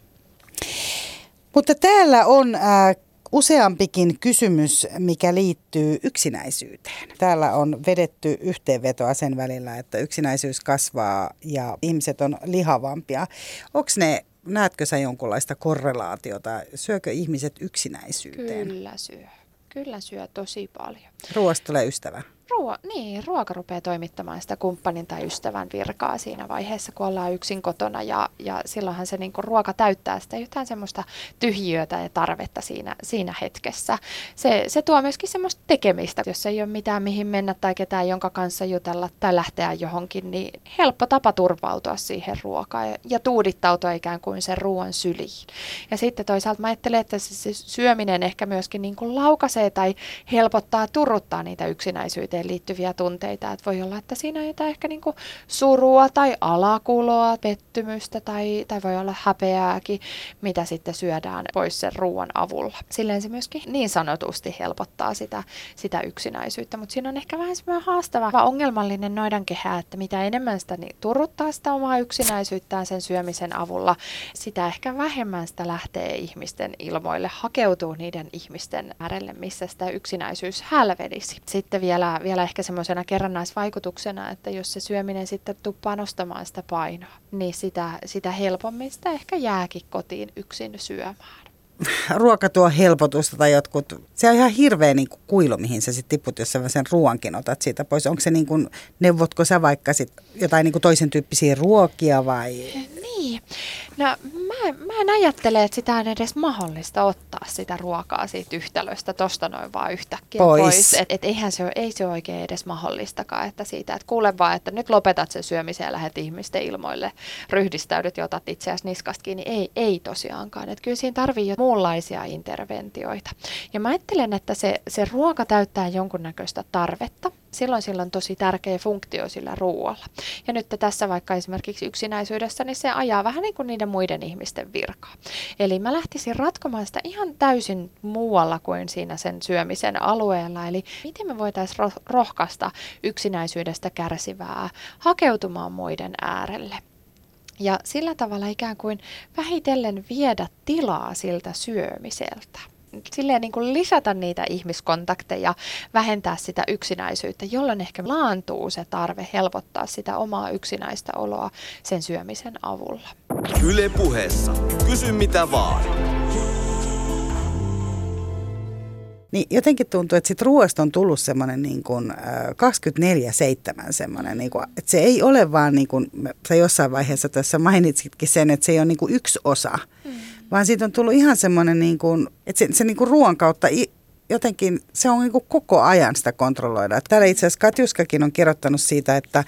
Mutta täällä on äh, useampikin kysymys, mikä liittyy yksinäisyyteen. Täällä on vedetty yhteenvetoa sen välillä, että yksinäisyys kasvaa ja ihmiset on lihavampia. Onko ne näetkö sä jonkunlaista korrelaatiota? Syökö ihmiset yksinäisyyteen? Kyllä syö. Kyllä syö tosi paljon. Ruoasta tulee ystävä ruo- niin, ruoka rupeaa toimittamaan sitä kumppanin tai ystävän virkaa siinä vaiheessa, kun ollaan yksin kotona. Ja, ja silloinhan se niin kuin, ruoka täyttää sitä jotain semmoista tyhjiötä ja tarvetta siinä, siinä hetkessä. Se, se tuo myöskin semmoista tekemistä, jos ei ole mitään mihin mennä tai ketään, jonka kanssa jutella tai lähteä johonkin, niin helppo tapa turvautua siihen ruokaan ja, ja tuudittautua ikään kuin sen ruoan syliin. Ja sitten toisaalta mä ajattelen, että se, se syöminen ehkä myöskin niin kuin laukaisee tai helpottaa, turruttaa niitä yksinäisyyteen liittyviä tunteita. Että voi olla, että siinä on jotain ehkä niin kuin surua tai alakuloa, pettymystä tai, tai voi olla häpeääkin, mitä sitten syödään pois sen ruoan avulla. Silleen se myöskin niin sanotusti helpottaa sitä, sitä yksinäisyyttä, mutta siinä on ehkä vähän semmoinen haastava, ongelmallinen noidankehä, että mitä enemmän sitä niin turruttaa sitä omaa yksinäisyyttään sen syömisen avulla, sitä ehkä vähemmän sitä lähtee ihmisten ilmoille, hakeutuu niiden ihmisten äärelle, missä sitä yksinäisyys hälvenisi. Sitten vielä, vielä ehkä semmoisena kerrannaisvaikutuksena, että jos se syöminen sitten tuppaa nostamaan sitä painoa, niin sitä, sitä helpommin sitä ehkä jääkin kotiin yksin syömään ruoka tuo helpotusta tai jotkut, se on ihan hirveä niin kuin kuilu, mihin sä sitten tiput, jos sä sen ruoankin otat siitä pois. Onko se niin kuin, neuvotko sä vaikka sit jotain niin kuin toisen tyyppisiä ruokia vai? Niin, no mä, mä en ajattele, että sitä on edes mahdollista ottaa sitä ruokaa siitä yhtälöstä tosta noin vaan yhtäkkiä pois. pois. Että et eihän se, ei se oikein edes mahdollistakaan, että siitä, että kuule vaan, että nyt lopetat sen syömisen ja lähdet ihmisten ilmoille, ryhdistäydyt ja otat itseäsi niskasta kiinni. Ei, ei tosiaankaan. Että kyllä siinä tarvii jo muunlaisia interventioita. Ja mä ajattelen, että se, se ruoka täyttää jonkunnäköistä tarvetta silloin sillä on tosi tärkeä funktio sillä ruoalla. Ja nyt tässä vaikka esimerkiksi yksinäisyydessä, niin se ajaa vähän niin kuin niiden muiden ihmisten virkaa. Eli mä lähtisin ratkomaan sitä ihan täysin muualla kuin siinä sen syömisen alueella. Eli miten me voitaisiin rohkaista yksinäisyydestä kärsivää hakeutumaan muiden äärelle. Ja sillä tavalla ikään kuin vähitellen viedä tilaa siltä syömiseltä silleen niin kuin lisätä niitä ihmiskontakteja, vähentää sitä yksinäisyyttä, jolloin ehkä laantuu se tarve helpottaa sitä omaa yksinäistä oloa sen syömisen avulla. Yle puheessa. Kysy mitä vaan. Niin jotenkin tuntuu, että sit ruoasta on tullut semmoinen niin kuin, 24-7 semmoinen, niin kuin, että se ei ole vaan niin kuin, sä jossain vaiheessa tässä mainitsitkin sen, että se ei ole niin kuin yksi osa, mm. Vaan siitä on tullut ihan semmoinen, niin kuin, että se, se niin kuin ruoan kautta jotenkin se on niin kuin koko ajan sitä kontrolloida. Täällä itse asiassa Katjuskakin on kirjoittanut siitä, että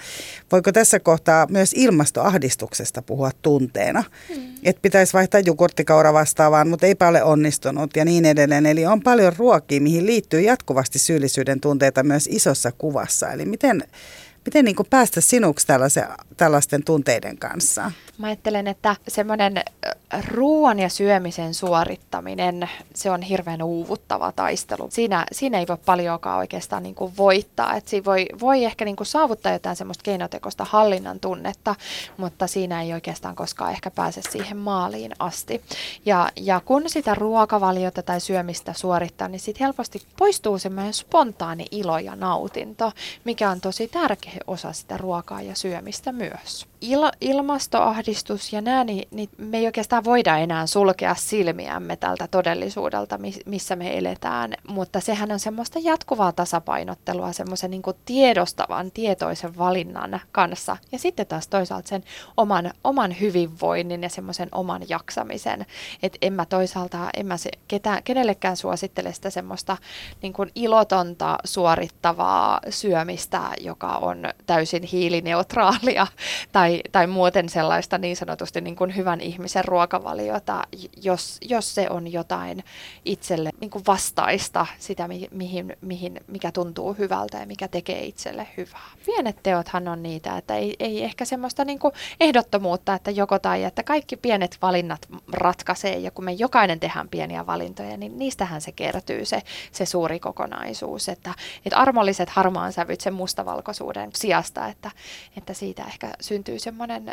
voiko tässä kohtaa myös ilmastoahdistuksesta puhua tunteena. Mm. Että pitäisi vaihtaa jogurttikaura vastaavaan, mutta eipä ole onnistunut ja niin edelleen. Eli on paljon ruokia, mihin liittyy jatkuvasti syyllisyyden tunteita myös isossa kuvassa. Eli miten, miten niin kuin päästä sinuksi tällaisten tunteiden kanssa? Mä ajattelen, että semmoinen ruoan ja syömisen suorittaminen, se on hirveän uuvuttava taistelu. Siinä, siinä ei voi paljonkaan oikeastaan niin kuin voittaa. Et siinä voi, voi ehkä niin kuin saavuttaa jotain semmoista keinotekoista hallinnan tunnetta, mutta siinä ei oikeastaan koskaan ehkä pääse siihen maaliin asti. Ja, ja kun sitä ruokavaliota tai syömistä suorittaa, niin sitten helposti poistuu semmoinen spontaani ilo ja nautinto, mikä on tosi tärkeä osa sitä ruokaa ja syömistä myös. Il, ilmastoahdistus ja nämä, niin, niin me ei oikeastaan voida enää sulkea silmiämme tältä todellisuudelta, missä me eletään, mutta sehän on semmoista jatkuvaa tasapainottelua semmoisen niin tiedostavan, tietoisen valinnan kanssa. Ja sitten taas toisaalta sen oman, oman hyvinvoinnin ja semmoisen oman jaksamisen. Että en mä toisaalta, en mä se, ketään, kenellekään suosittele sitä semmoista niin kuin ilotonta suorittavaa syömistä, joka on täysin hiilineutraalia tai, tai muuten sellaista niin sanotusti niin kuin hyvän ihmisen ruokavaliota, jos, jos se on jotain itselle niin kuin vastaista sitä, mihin, mihin, mikä tuntuu hyvältä ja mikä tekee itselle hyvää. Pienet teothan on niitä, että ei, ei ehkä semmoista niin kuin ehdottomuutta, että joko tai, että kaikki pienet valinnat ratkaisee ja kun me jokainen tehdään pieniä valintoja, niin niistähän se kertyy se, se suuri kokonaisuus, että, että armolliset harmaan sävyt sen mustavalkoisuuden sijasta, että, että siitä ehkä syntyy semmoinen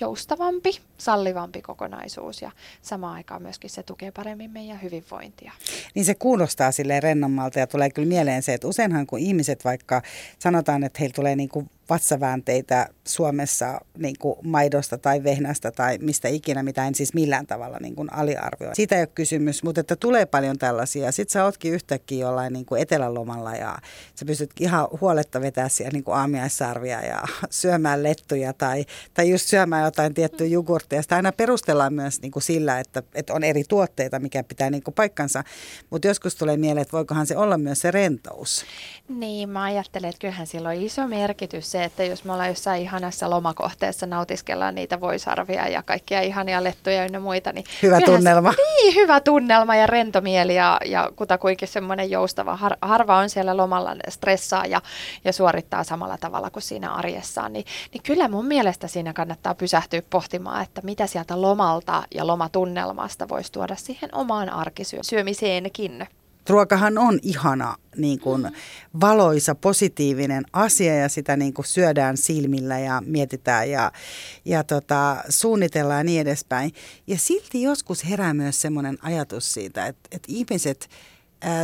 joustavampi, sallivampi kokonaisuus ja samaan aikaan myöskin se tukee paremmin meidän hyvinvointia. Niin se kuulostaa sille rennommalta ja tulee kyllä mieleen se, että useinhan kun ihmiset vaikka sanotaan, että heillä tulee niin kuin vatsaväänteitä Suomessa niin kuin maidosta tai vehnästä tai mistä ikinä, mitä en siis millään tavalla niin kuin aliarvioi. Siitä ei ole kysymys, mutta että tulee paljon tällaisia. Sitten sä ootkin yhtäkkiä jollain niin kuin etelälomalla ja sä pystyt ihan huoletta vetää siellä niin kuin aamiaisarvia ja syömään lettuja tai, tai just syömään jotain tiettyä jogurttia. Sitä aina perustellaan myös niin kuin sillä, että, että on eri tuotteita, mikä pitää niin kuin paikkansa. Mutta joskus tulee mieleen, että voikohan se olla myös se rentous. Niin, mä ajattelen, että kyllähän sillä on iso merkitys se, se, että jos me ollaan jossain ihanassa lomakohteessa, nautiskellaan niitä voisarvia ja kaikkia ihania lettuja ja muita. Niin hyvä tunnelma. niin, hyvä tunnelma ja rentomieli ja, ja kutakuinkin semmoinen joustava. Har, harva on siellä lomalla stressaa ja, ja suorittaa samalla tavalla kuin siinä arjessaan. Niin, niin kyllä mun mielestä siinä kannattaa pysähtyä pohtimaan, että mitä sieltä lomalta ja lomatunnelmasta voisi tuoda siihen omaan arkisyömiseenkin ruokahan on ihana niin kuin valoisa, positiivinen asia ja sitä niin kuin syödään silmillä ja mietitään ja, ja tota, suunnitellaan ja niin edespäin. Ja silti joskus herää myös semmoinen ajatus siitä, että, että ihmiset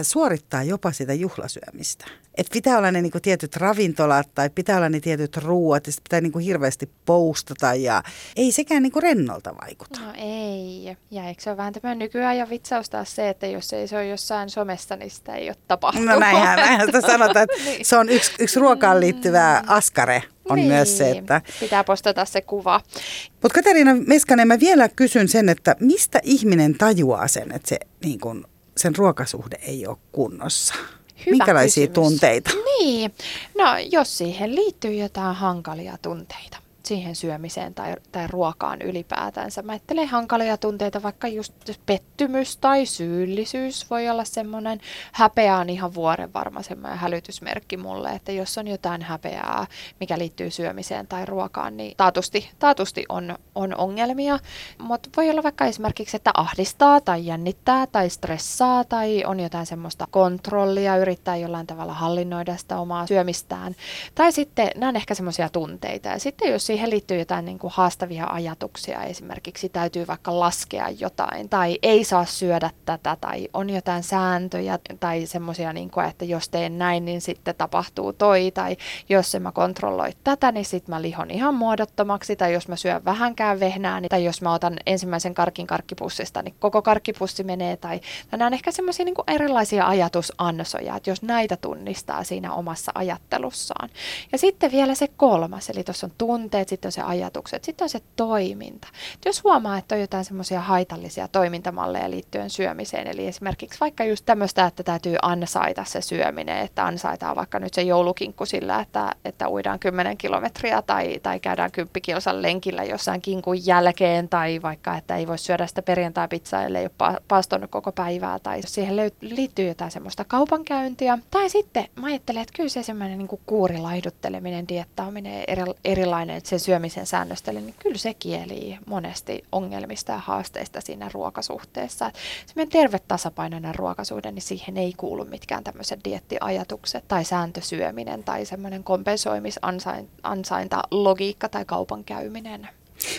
suorittaa jopa sitä juhlasyömistä. Että pitää olla ne niinku tietyt ravintolat tai pitää olla ne tietyt ruuat ja pitää niinku hirveästi postata ja ei sekään niinku rennolta vaikuta. No ei. Ja eikö se ole vähän tämä nykyään ja vitsaus taas se, että jos ei se ole jossain somessa, niin sitä ei ole tapahtunut. No näinhän, näinhän sitä sanotaan, että niin. se on yksi, yksi ruokaan liittyvä mm. askare on niin. myös se, että... Pitää postata se kuva. Mutta Katarina Meskanen, mä vielä kysyn sen, että mistä ihminen tajuaa sen, että se niin kun, sen ruokasuhde ei ole kunnossa? Hyvä Minkälaisia kysymys. tunteita? Niin, no jos siihen liittyy jotain hankalia tunteita, siihen syömiseen tai, tai ruokaan ylipäätänsä. Mä ajattelen hankalia tunteita, vaikka just pettymys tai syyllisyys voi olla semmoinen. Häpeä on ihan vuoren varma semmoinen hälytysmerkki mulle, että jos on jotain häpeää, mikä liittyy syömiseen tai ruokaan, niin taatusti, taatusti on, on ongelmia. Mutta voi olla vaikka esimerkiksi, että ahdistaa tai jännittää tai stressaa tai on jotain semmoista kontrollia, yrittää jollain tavalla hallinnoida sitä omaa syömistään. Tai sitten nämä on ehkä semmoisia tunteita. Ja sitten jos siihen liittyy jotain niin kuin haastavia ajatuksia, esimerkiksi täytyy vaikka laskea jotain, tai ei saa syödä tätä, tai on jotain sääntöjä, tai semmoisia, niin että jos teen näin, niin sitten tapahtuu toi, tai jos en mä kontrolloi tätä, niin sitten mä lihon ihan muodottomaksi, tai jos mä syön vähänkään vehnää, niin, tai jos mä otan ensimmäisen karkin karkkipussista, niin koko karkkipussi menee, tai, nämä on ehkä semmoisia niin erilaisia ajatusansoja, että jos näitä tunnistaa siinä omassa ajattelussaan. Ja sitten vielä se kolmas, eli tuossa on tunteet, tunteet, sitten on se ajatukset, sitten on se toiminta. Et jos huomaa, että on jotain semmoisia haitallisia toimintamalleja liittyen syömiseen, eli esimerkiksi vaikka just tämmöistä, että täytyy ansaita se syöminen, että ansaitaan vaikka nyt se joulukinkku sillä, että, että uidaan 10 kilometriä tai, tai käydään kymppikilsan lenkillä jossain kinkun jälkeen, tai vaikka, että ei voi syödä sitä perjantai-pizzaa, ellei ole paastonut koko päivää, tai siihen liittyy jotain semmoista kaupankäyntiä. Tai sitten mä ajattelen, että kyllä se semmoinen niin kuurilaidutteleminen, diettaaminen, erilainen, että se sen syömisen säännöstely, niin kyllä se kieli monesti ongelmista ja haasteista siinä ruokasuhteessa. Semmoinen terve tasapainoinen ruokasuhde, niin siihen ei kuulu mitkään tämmöiset diettiajatukset tai sääntösyöminen tai semmoinen kompensoimisansainta logiikka tai kaupankäyminen.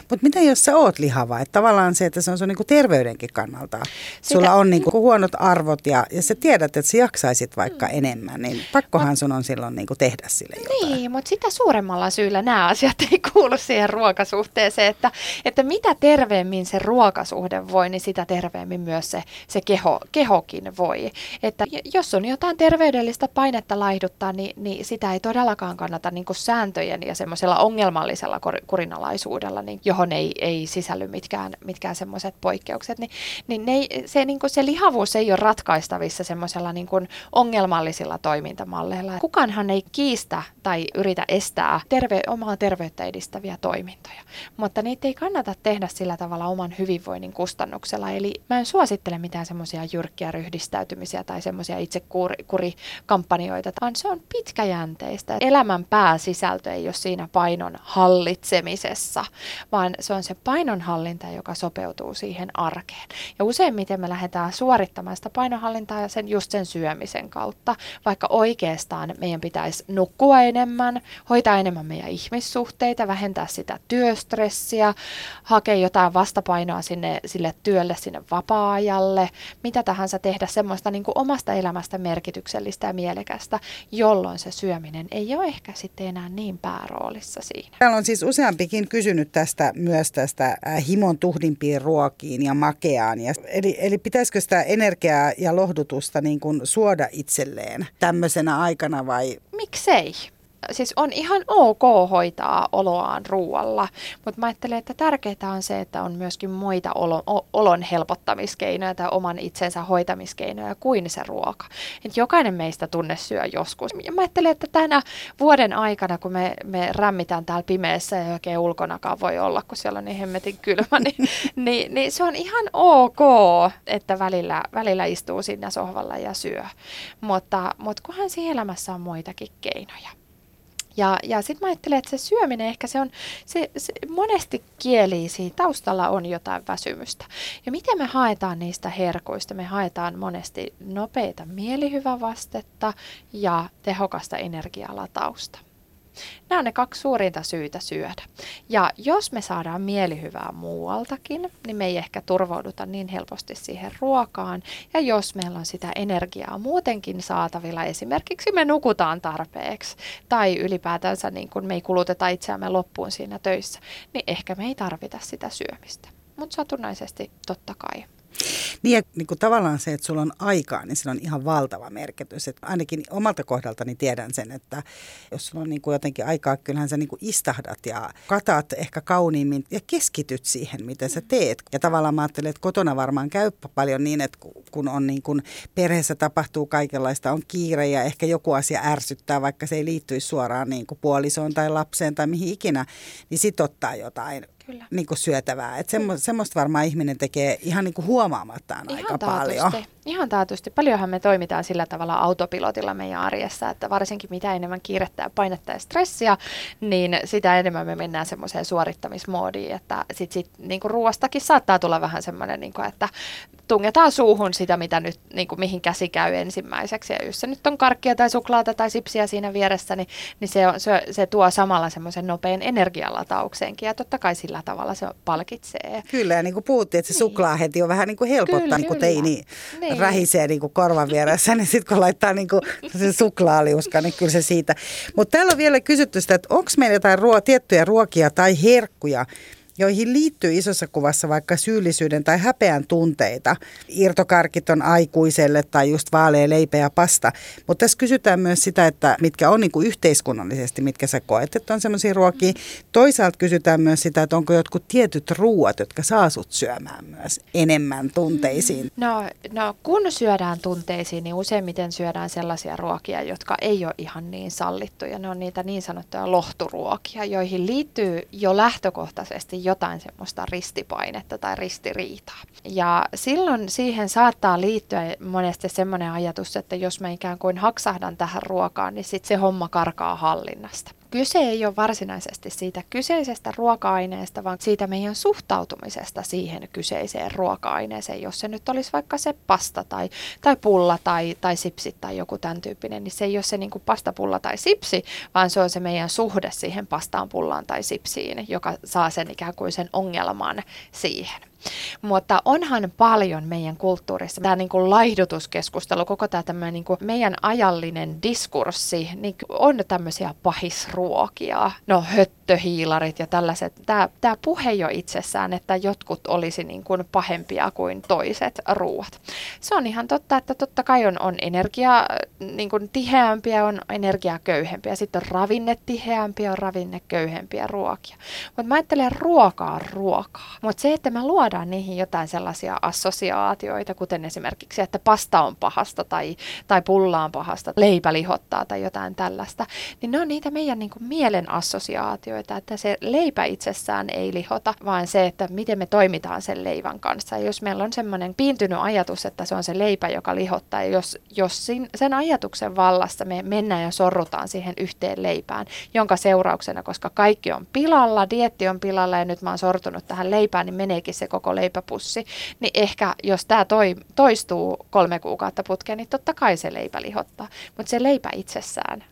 Mutta mitä jos sä oot lihava? Että tavallaan se, että se on sun niinku terveydenkin kannalta. Sitä, Sulla on niinku huonot arvot ja, ja sä tiedät, että sä jaksaisit vaikka mm. enemmän, niin pakkohan mut, sun on silloin niinku tehdä sille jotain. Niin, mutta sitä suuremmalla syyllä nämä asiat ei kuulu siihen ruokasuhteeseen, että, että mitä terveemmin se ruokasuhde voi, niin sitä terveemmin myös se, se keho, kehokin voi. Että jos on jotain terveydellistä painetta laihduttaa, niin, niin sitä ei todellakaan kannata niinku sääntöjen ja semmoisella ongelmallisella kurinalaisuudella niin, johon ei, ei sisälly mitkään, mitkään semmoiset poikkeukset, niin, niin ne, se, niin kuin se lihavuus ei ole ratkaistavissa semmoisella niin kuin ongelmallisilla toimintamalleilla. Kukaanhan ei kiistä tai yritä estää terve, omaa terveyttä edistäviä toimintoja, mutta niitä ei kannata tehdä sillä tavalla oman hyvinvoinnin kustannuksella. Eli mä en suosittele mitään semmoisia jyrkkiä ryhdistäytymisiä tai semmoisia itsekurikampanjoita, vaan se on pitkäjänteistä. Elämän pääsisältö ei ole siinä painon hallitsemisessa, vaan se on se painonhallinta, joka sopeutuu siihen arkeen. Ja useimmiten me lähdetään suorittamaan sitä painonhallintaa sen just sen syömisen kautta, vaikka oikeastaan meidän pitäisi nukkua enemmän, hoitaa enemmän meidän ihmissuhteita, vähentää sitä työstressiä, hakea jotain vastapainoa sinne, sille työlle, sinne vapaa-ajalle, mitä tahansa tehdä semmoista niin kuin omasta elämästä merkityksellistä ja mielekästä, jolloin se syöminen ei ole ehkä sitten enää niin pääroolissa siinä. Täällä on siis useampikin kysynyt tästä myös tästä äh, himon tuhdimpiin ruokiin ja makeaan. Ja, eli, eli pitäisikö sitä energiaa ja lohdutusta niin kuin suoda itselleen tämmöisenä aikana vai? Miksei? Siis on ihan ok hoitaa oloaan ruualla, mutta mä ajattelen, että tärkeää on se, että on myöskin muita olon, olon helpottamiskeinoja tai oman itsensä hoitamiskeinoja kuin se ruoka. Et jokainen meistä tunne syö joskus. Ja mä ajattelen, että tänä vuoden aikana, kun me, me rämmitään täällä pimeässä ja oikein ulkonakaan voi olla, kun siellä on niin hemmetin kylmä, niin, niin, niin se on ihan ok, että välillä, välillä istuu siinä sohvalla ja syö. Mutta, mutta kunhan siinä elämässä on muitakin keinoja. Ja, ja sitten mä ajattelen, että se syöminen ehkä se on, se, se monesti kieli siinä taustalla on jotain väsymystä. Ja miten me haetaan niistä herkuista? Me haetaan monesti nopeita mielihyvävastetta ja tehokasta energialatausta. Nämä on ne kaksi suurinta syytä syödä. Ja jos me saadaan mielihyvää muualtakin, niin me ei ehkä turvauduta niin helposti siihen ruokaan. Ja jos meillä on sitä energiaa muutenkin saatavilla, esimerkiksi me nukutaan tarpeeksi tai ylipäätänsä niin kun me ei kuluteta itseämme loppuun siinä töissä, niin ehkä me ei tarvita sitä syömistä. Mutta satunnaisesti totta kai. Niin ja niin kuin tavallaan se, että sulla on aikaa, niin sillä on ihan valtava merkitys. Että ainakin omalta kohdaltani tiedän sen, että jos sulla on niin kuin jotenkin aikaa, kyllähän sä niin kuin istahdat ja katat ehkä kauniimmin ja keskityt siihen, mitä sä teet. Ja tavallaan mä ajattelen, että kotona varmaan käy paljon niin, että kun on niin kuin perheessä tapahtuu kaikenlaista, on kiire ja ehkä joku asia ärsyttää, vaikka se ei liittyisi suoraan niin kuin puolisoon tai lapseen tai mihin ikinä, niin sit ottaa jotain Kyllä. Niin kuin syötävää. Että semmo, semmoista varmaan ihminen tekee ihan niin kuin huomaamattaan ihan aika taatusti. paljon. Ihan taatusti. Paljonhan me toimitaan sillä tavalla autopilotilla meidän arjessa, että varsinkin mitä enemmän kiirettä ja painetta ja stressiä, niin sitä enemmän me mennään semmoiseen suorittamismoodiin, että sit, sit niin kuin ruoastakin saattaa tulla vähän semmoinen, niin kuin, että tungetaan suuhun sitä, mitä nyt, niin kuin, mihin käsi käy ensimmäiseksi. Ja jos se nyt on karkkia tai suklaata tai sipsiä siinä vieressä, niin, niin se, on, se, se tuo samalla semmoisen nopean energialataukseenkin. Ja totta kai sillä tavalla se palkitsee. Kyllä, ja niin kuin puhuttiin, että se niin. suklaa heti on vähän niin kuin helpottaa, kyllä, niin kuin teini niin. Rähisee niin kuin korvan vieressä, niin sitten kun laittaa niin kuin se suklaaliuska, niin kyllä se siitä. Mutta täällä on vielä kysytty sitä, että onko meillä jotain ruo- tiettyjä ruokia tai herkkuja, joihin liittyy isossa kuvassa vaikka syyllisyyden tai häpeän tunteita. Irtokarkit on aikuiselle tai just vaalea leipä ja pasta. Mutta tässä kysytään myös sitä, että mitkä on niin kuin yhteiskunnallisesti, mitkä sä koet, että on semmoisia ruokia. Toisaalta kysytään myös sitä, että onko jotkut tietyt ruuat, jotka saa sut syömään myös enemmän tunteisiin. No, no kun syödään tunteisiin, niin useimmiten syödään sellaisia ruokia, jotka ei ole ihan niin sallittuja. Ne on niitä niin sanottuja lohturuokia, joihin liittyy jo lähtökohtaisesti jotain semmoista ristipainetta tai ristiriitaa. Ja silloin siihen saattaa liittyä monesti semmoinen ajatus, että jos mä ikään kuin haksahdan tähän ruokaan, niin sitten se homma karkaa hallinnasta kyse ei ole varsinaisesti siitä kyseisestä ruoka-aineesta, vaan siitä meidän suhtautumisesta siihen kyseiseen ruoka-aineeseen. Jos se nyt olisi vaikka se pasta tai, tai pulla tai, tai sipsi tai joku tämän tyyppinen, niin se ei ole se niin kuin pasta, pulla tai sipsi, vaan se on se meidän suhde siihen pastaan, pullaan tai sipsiin, joka saa sen ikään kuin sen ongelman siihen. Mutta onhan paljon meidän kulttuurissa, tämä niin kuin laihdutuskeskustelu, koko tämä niin kuin meidän ajallinen diskurssi, niin on tämmöisiä pahisruokia, no höttöhiilarit ja tällaiset. Tämä, tämä puhe jo itsessään, että jotkut olisi niin kuin pahempia kuin toiset ruuat. Se on ihan totta, että totta kai on, on energia niin kuin tiheämpiä, on energiaköyhempiä, sitten on ravinnetiheämpiä, on ravinneköyhempiä ruokia. Mutta mä ajattelen ruokaa ruokaa. Mutta se, että mä luodaan niihin jotain sellaisia assosiaatioita, kuten esimerkiksi, että pasta on pahasta tai, tai pulla on pahasta, leipä lihottaa tai jotain tällaista, niin ne on niitä meidän niin kuin mielen assosiaatioita, että se leipä itsessään ei lihota, vaan se, että miten me toimitaan sen leivän kanssa. Ja jos meillä on semmoinen piintynyt ajatus, että se on se leipä, joka lihottaa, ja jos, jos sen ajatuksen vallassa me mennään ja sorrutaan siihen yhteen leipään, jonka seurauksena, koska kaikki on pilalla, dietti on pilalla ja nyt mä oon sortunut tähän leipään, niin meneekin se koko leipäpussi, niin ehkä jos tämä toi, toistuu kolme kuukautta putkeen, niin totta kai se leipä lihottaa. Mutta se leipä itsessään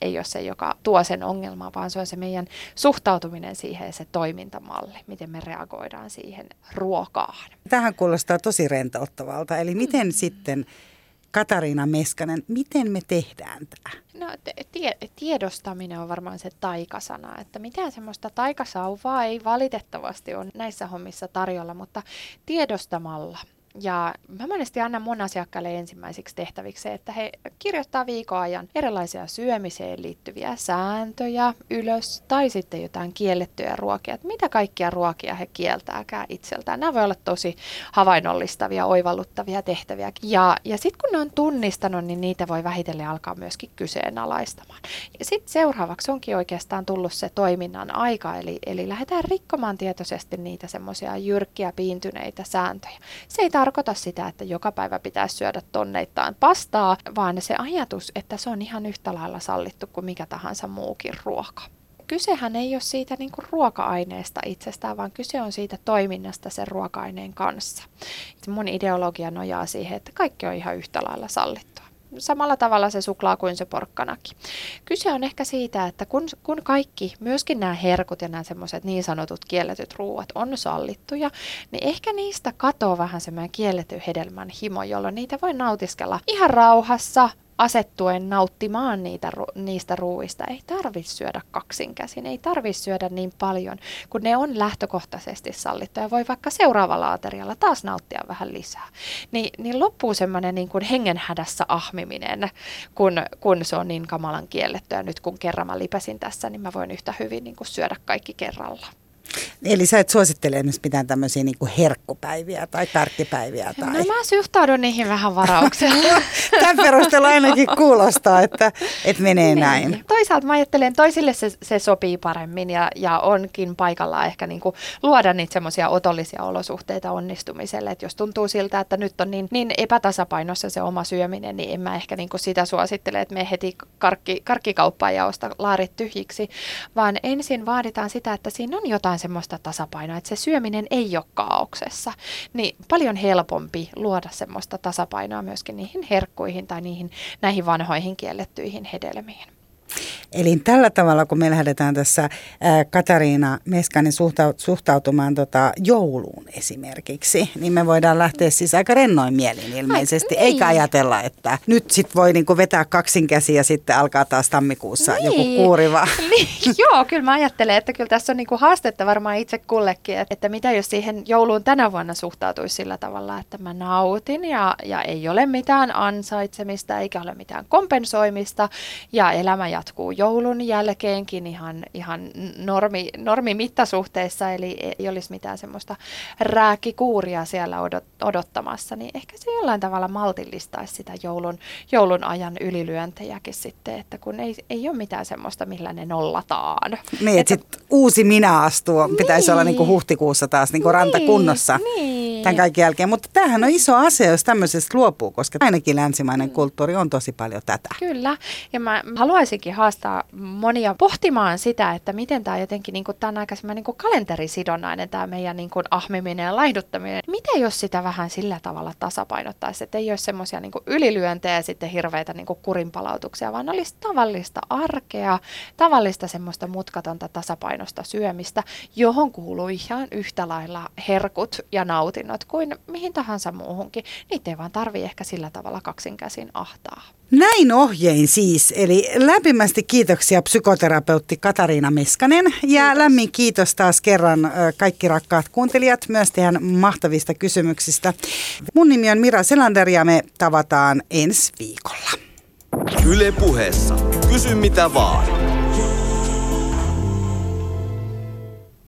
ei ole se, joka tuo sen ongelman, vaan se on se meidän suhtautuminen siihen ja se toimintamalli, miten me reagoidaan siihen ruokaan. Tähän kuulostaa tosi rentouttavalta. Eli miten mm. sitten Katariina Meskanen, miten me tehdään tämä? No tie, tiedostaminen on varmaan se taikasana, että mitään semmoista taikasauvaa ei valitettavasti ole näissä hommissa tarjolla, mutta tiedostamalla Ja mä monesti annan mun asiakkaille ensimmäiseksi tehtäviksi se, että he kirjoittaa viikon ajan erilaisia syömiseen liittyviä sääntöjä ylös tai sitten jotain kiellettyjä ruokia, että mitä kaikkia ruokia he kieltääkään itseltään. Nämä voi olla tosi havainnollistavia, oivalluttavia tehtäviä. Ja, ja sitten kun ne on tunnistanut, niin niitä voi vähitellen alkaa myöskin kyseenalaistamaan. Ja sitten seuraavaksi onkin oikeastaan tullut se toiminnan aika, eli, eli lähdetään rikkomaan tietoisesti niitä semmoisia jyrkkiä piintyneitä sääntöjä. Se ei tarkoita sitä, että joka päivä pitäisi syödä tonneittain pastaa, vaan se ajatus, että se on ihan yhtä lailla sallittu kuin mikä tahansa muukin ruoka kysehän ei ole siitä niin kuin ruoka-aineesta itsestään, vaan kyse on siitä toiminnasta sen ruoka-aineen kanssa. Mun ideologia nojaa siihen, että kaikki on ihan yhtä lailla sallittua. Samalla tavalla se suklaa kuin se porkkanakin. Kyse on ehkä siitä, että kun, kun kaikki, myöskin nämä herkut ja nämä semmoiset niin sanotut kielletyt ruuat on sallittuja, niin ehkä niistä katoaa vähän semmoinen kielletty hedelmän himo, jolloin niitä voi nautiskella ihan rauhassa, asettuen nauttimaan niitä, niistä ruuista. Ei tarvitse syödä kaksinkäsin, ei tarvitse syödä niin paljon, kun ne on lähtökohtaisesti sallittuja. Voi vaikka seuraavalla aterialla taas nauttia vähän lisää. Ni, niin loppuu semmoinen niin kuin hengenhädässä ahmiminen, kun, kun se on niin kamalan kiellettyä. Nyt kun kerran mä lipäsin tässä, niin mä voin yhtä hyvin niin kuin syödä kaikki kerralla. Eli sä et suosittele esimerkiksi mitään tämmöisiä niin kuin herkkupäiviä tai tärkkipäiviä? Tai... No mä suhtaudun niihin vähän varauksella. Tämän perusteella ainakin kuulostaa, että, että menee niin. näin. Toisaalta mä ajattelen, toisille se, se sopii paremmin ja, ja onkin paikallaan ehkä niin kuin luoda niitä semmoisia otollisia olosuhteita onnistumiselle. Että jos tuntuu siltä, että nyt on niin, niin epätasapainossa se oma syöminen, niin en mä ehkä niin kuin sitä suosittele, että me heti karkki, karkkikauppaan ja osta laarit tyhjiksi, vaan ensin vaaditaan sitä, että siinä on jotain semmoista tasapainoa, että se syöminen ei ole kaauksessa, niin paljon helpompi luoda semmoista tasapainoa myöskin niihin herkkuihin tai niihin näihin vanhoihin kiellettyihin hedelmiin. Eli tällä tavalla, kun me lähdetään tässä ää, Katariina Meskanen suhtautumaan tota, jouluun esimerkiksi, niin me voidaan lähteä siis aika rennoin mielin ilmeisesti, Ai, niin. eikä ajatella, että nyt sit voi niinku vetää kaksin käsi ja sitten alkaa taas tammikuussa niin. joku kuuriva. Niin, joo, kyllä mä ajattelen, että kyllä tässä on niinku haastetta varmaan itse kullekin, että, että mitä jos siihen jouluun tänä vuonna suhtautuisi sillä tavalla, että mä nautin ja, ja ei ole mitään ansaitsemista eikä ole mitään kompensoimista ja elämä jatkuu joulun jälkeenkin ihan, ihan normi, normimittasuhteessa, eli ei olisi mitään semmoista rääkikuuria siellä odot, odottamassa, niin ehkä se jollain tavalla maltillistaisi sitä joulun, joulun ajan ylilyöntejäkin sitten, että kun ei, ei ole mitään semmoista, millä ne nollataan. Niin, että, että sit uusi minä astuu, niin, pitäisi olla niinku huhtikuussa taas niinku niin, rantakunnossa. Niin, tämän kaiken jälkeen. Mutta tämähän on iso asia, jos tämmöisestä luopuu, koska ainakin länsimainen mm. kulttuuri on tosi paljon tätä. Kyllä, ja mä haluaisinkin haastaa monia pohtimaan sitä, että miten tämä jotenkin, niin tämä on aika niin kalenterisidonnainen tämä meidän niin kuin ahmiminen ja laihduttaminen. Miten jos sitä vähän sillä tavalla tasapainottaisi, että ei olisi semmoisia niin ylilyöntejä ja sitten hirveitä niin kurinpalautuksia, vaan olisi tavallista arkea, tavallista semmoista mutkatonta tasapainosta syömistä, johon kuuluu ihan yhtä lailla herkut ja nautinnot kuin mihin tahansa muuhunkin. Niitä ei vaan tarvii ehkä sillä tavalla kaksinkäsin ahtaa. Näin ohjein siis, eli lämpimästi kiitoksia psykoterapeutti Katariina Meskanen ja kiitos. lämmin kiitos taas kerran kaikki rakkaat kuuntelijat myös teidän mahtavista kysymyksistä. Mun nimi on Mira Selander ja me tavataan ensi viikolla. Yle puheessa. Kysy mitä vaan.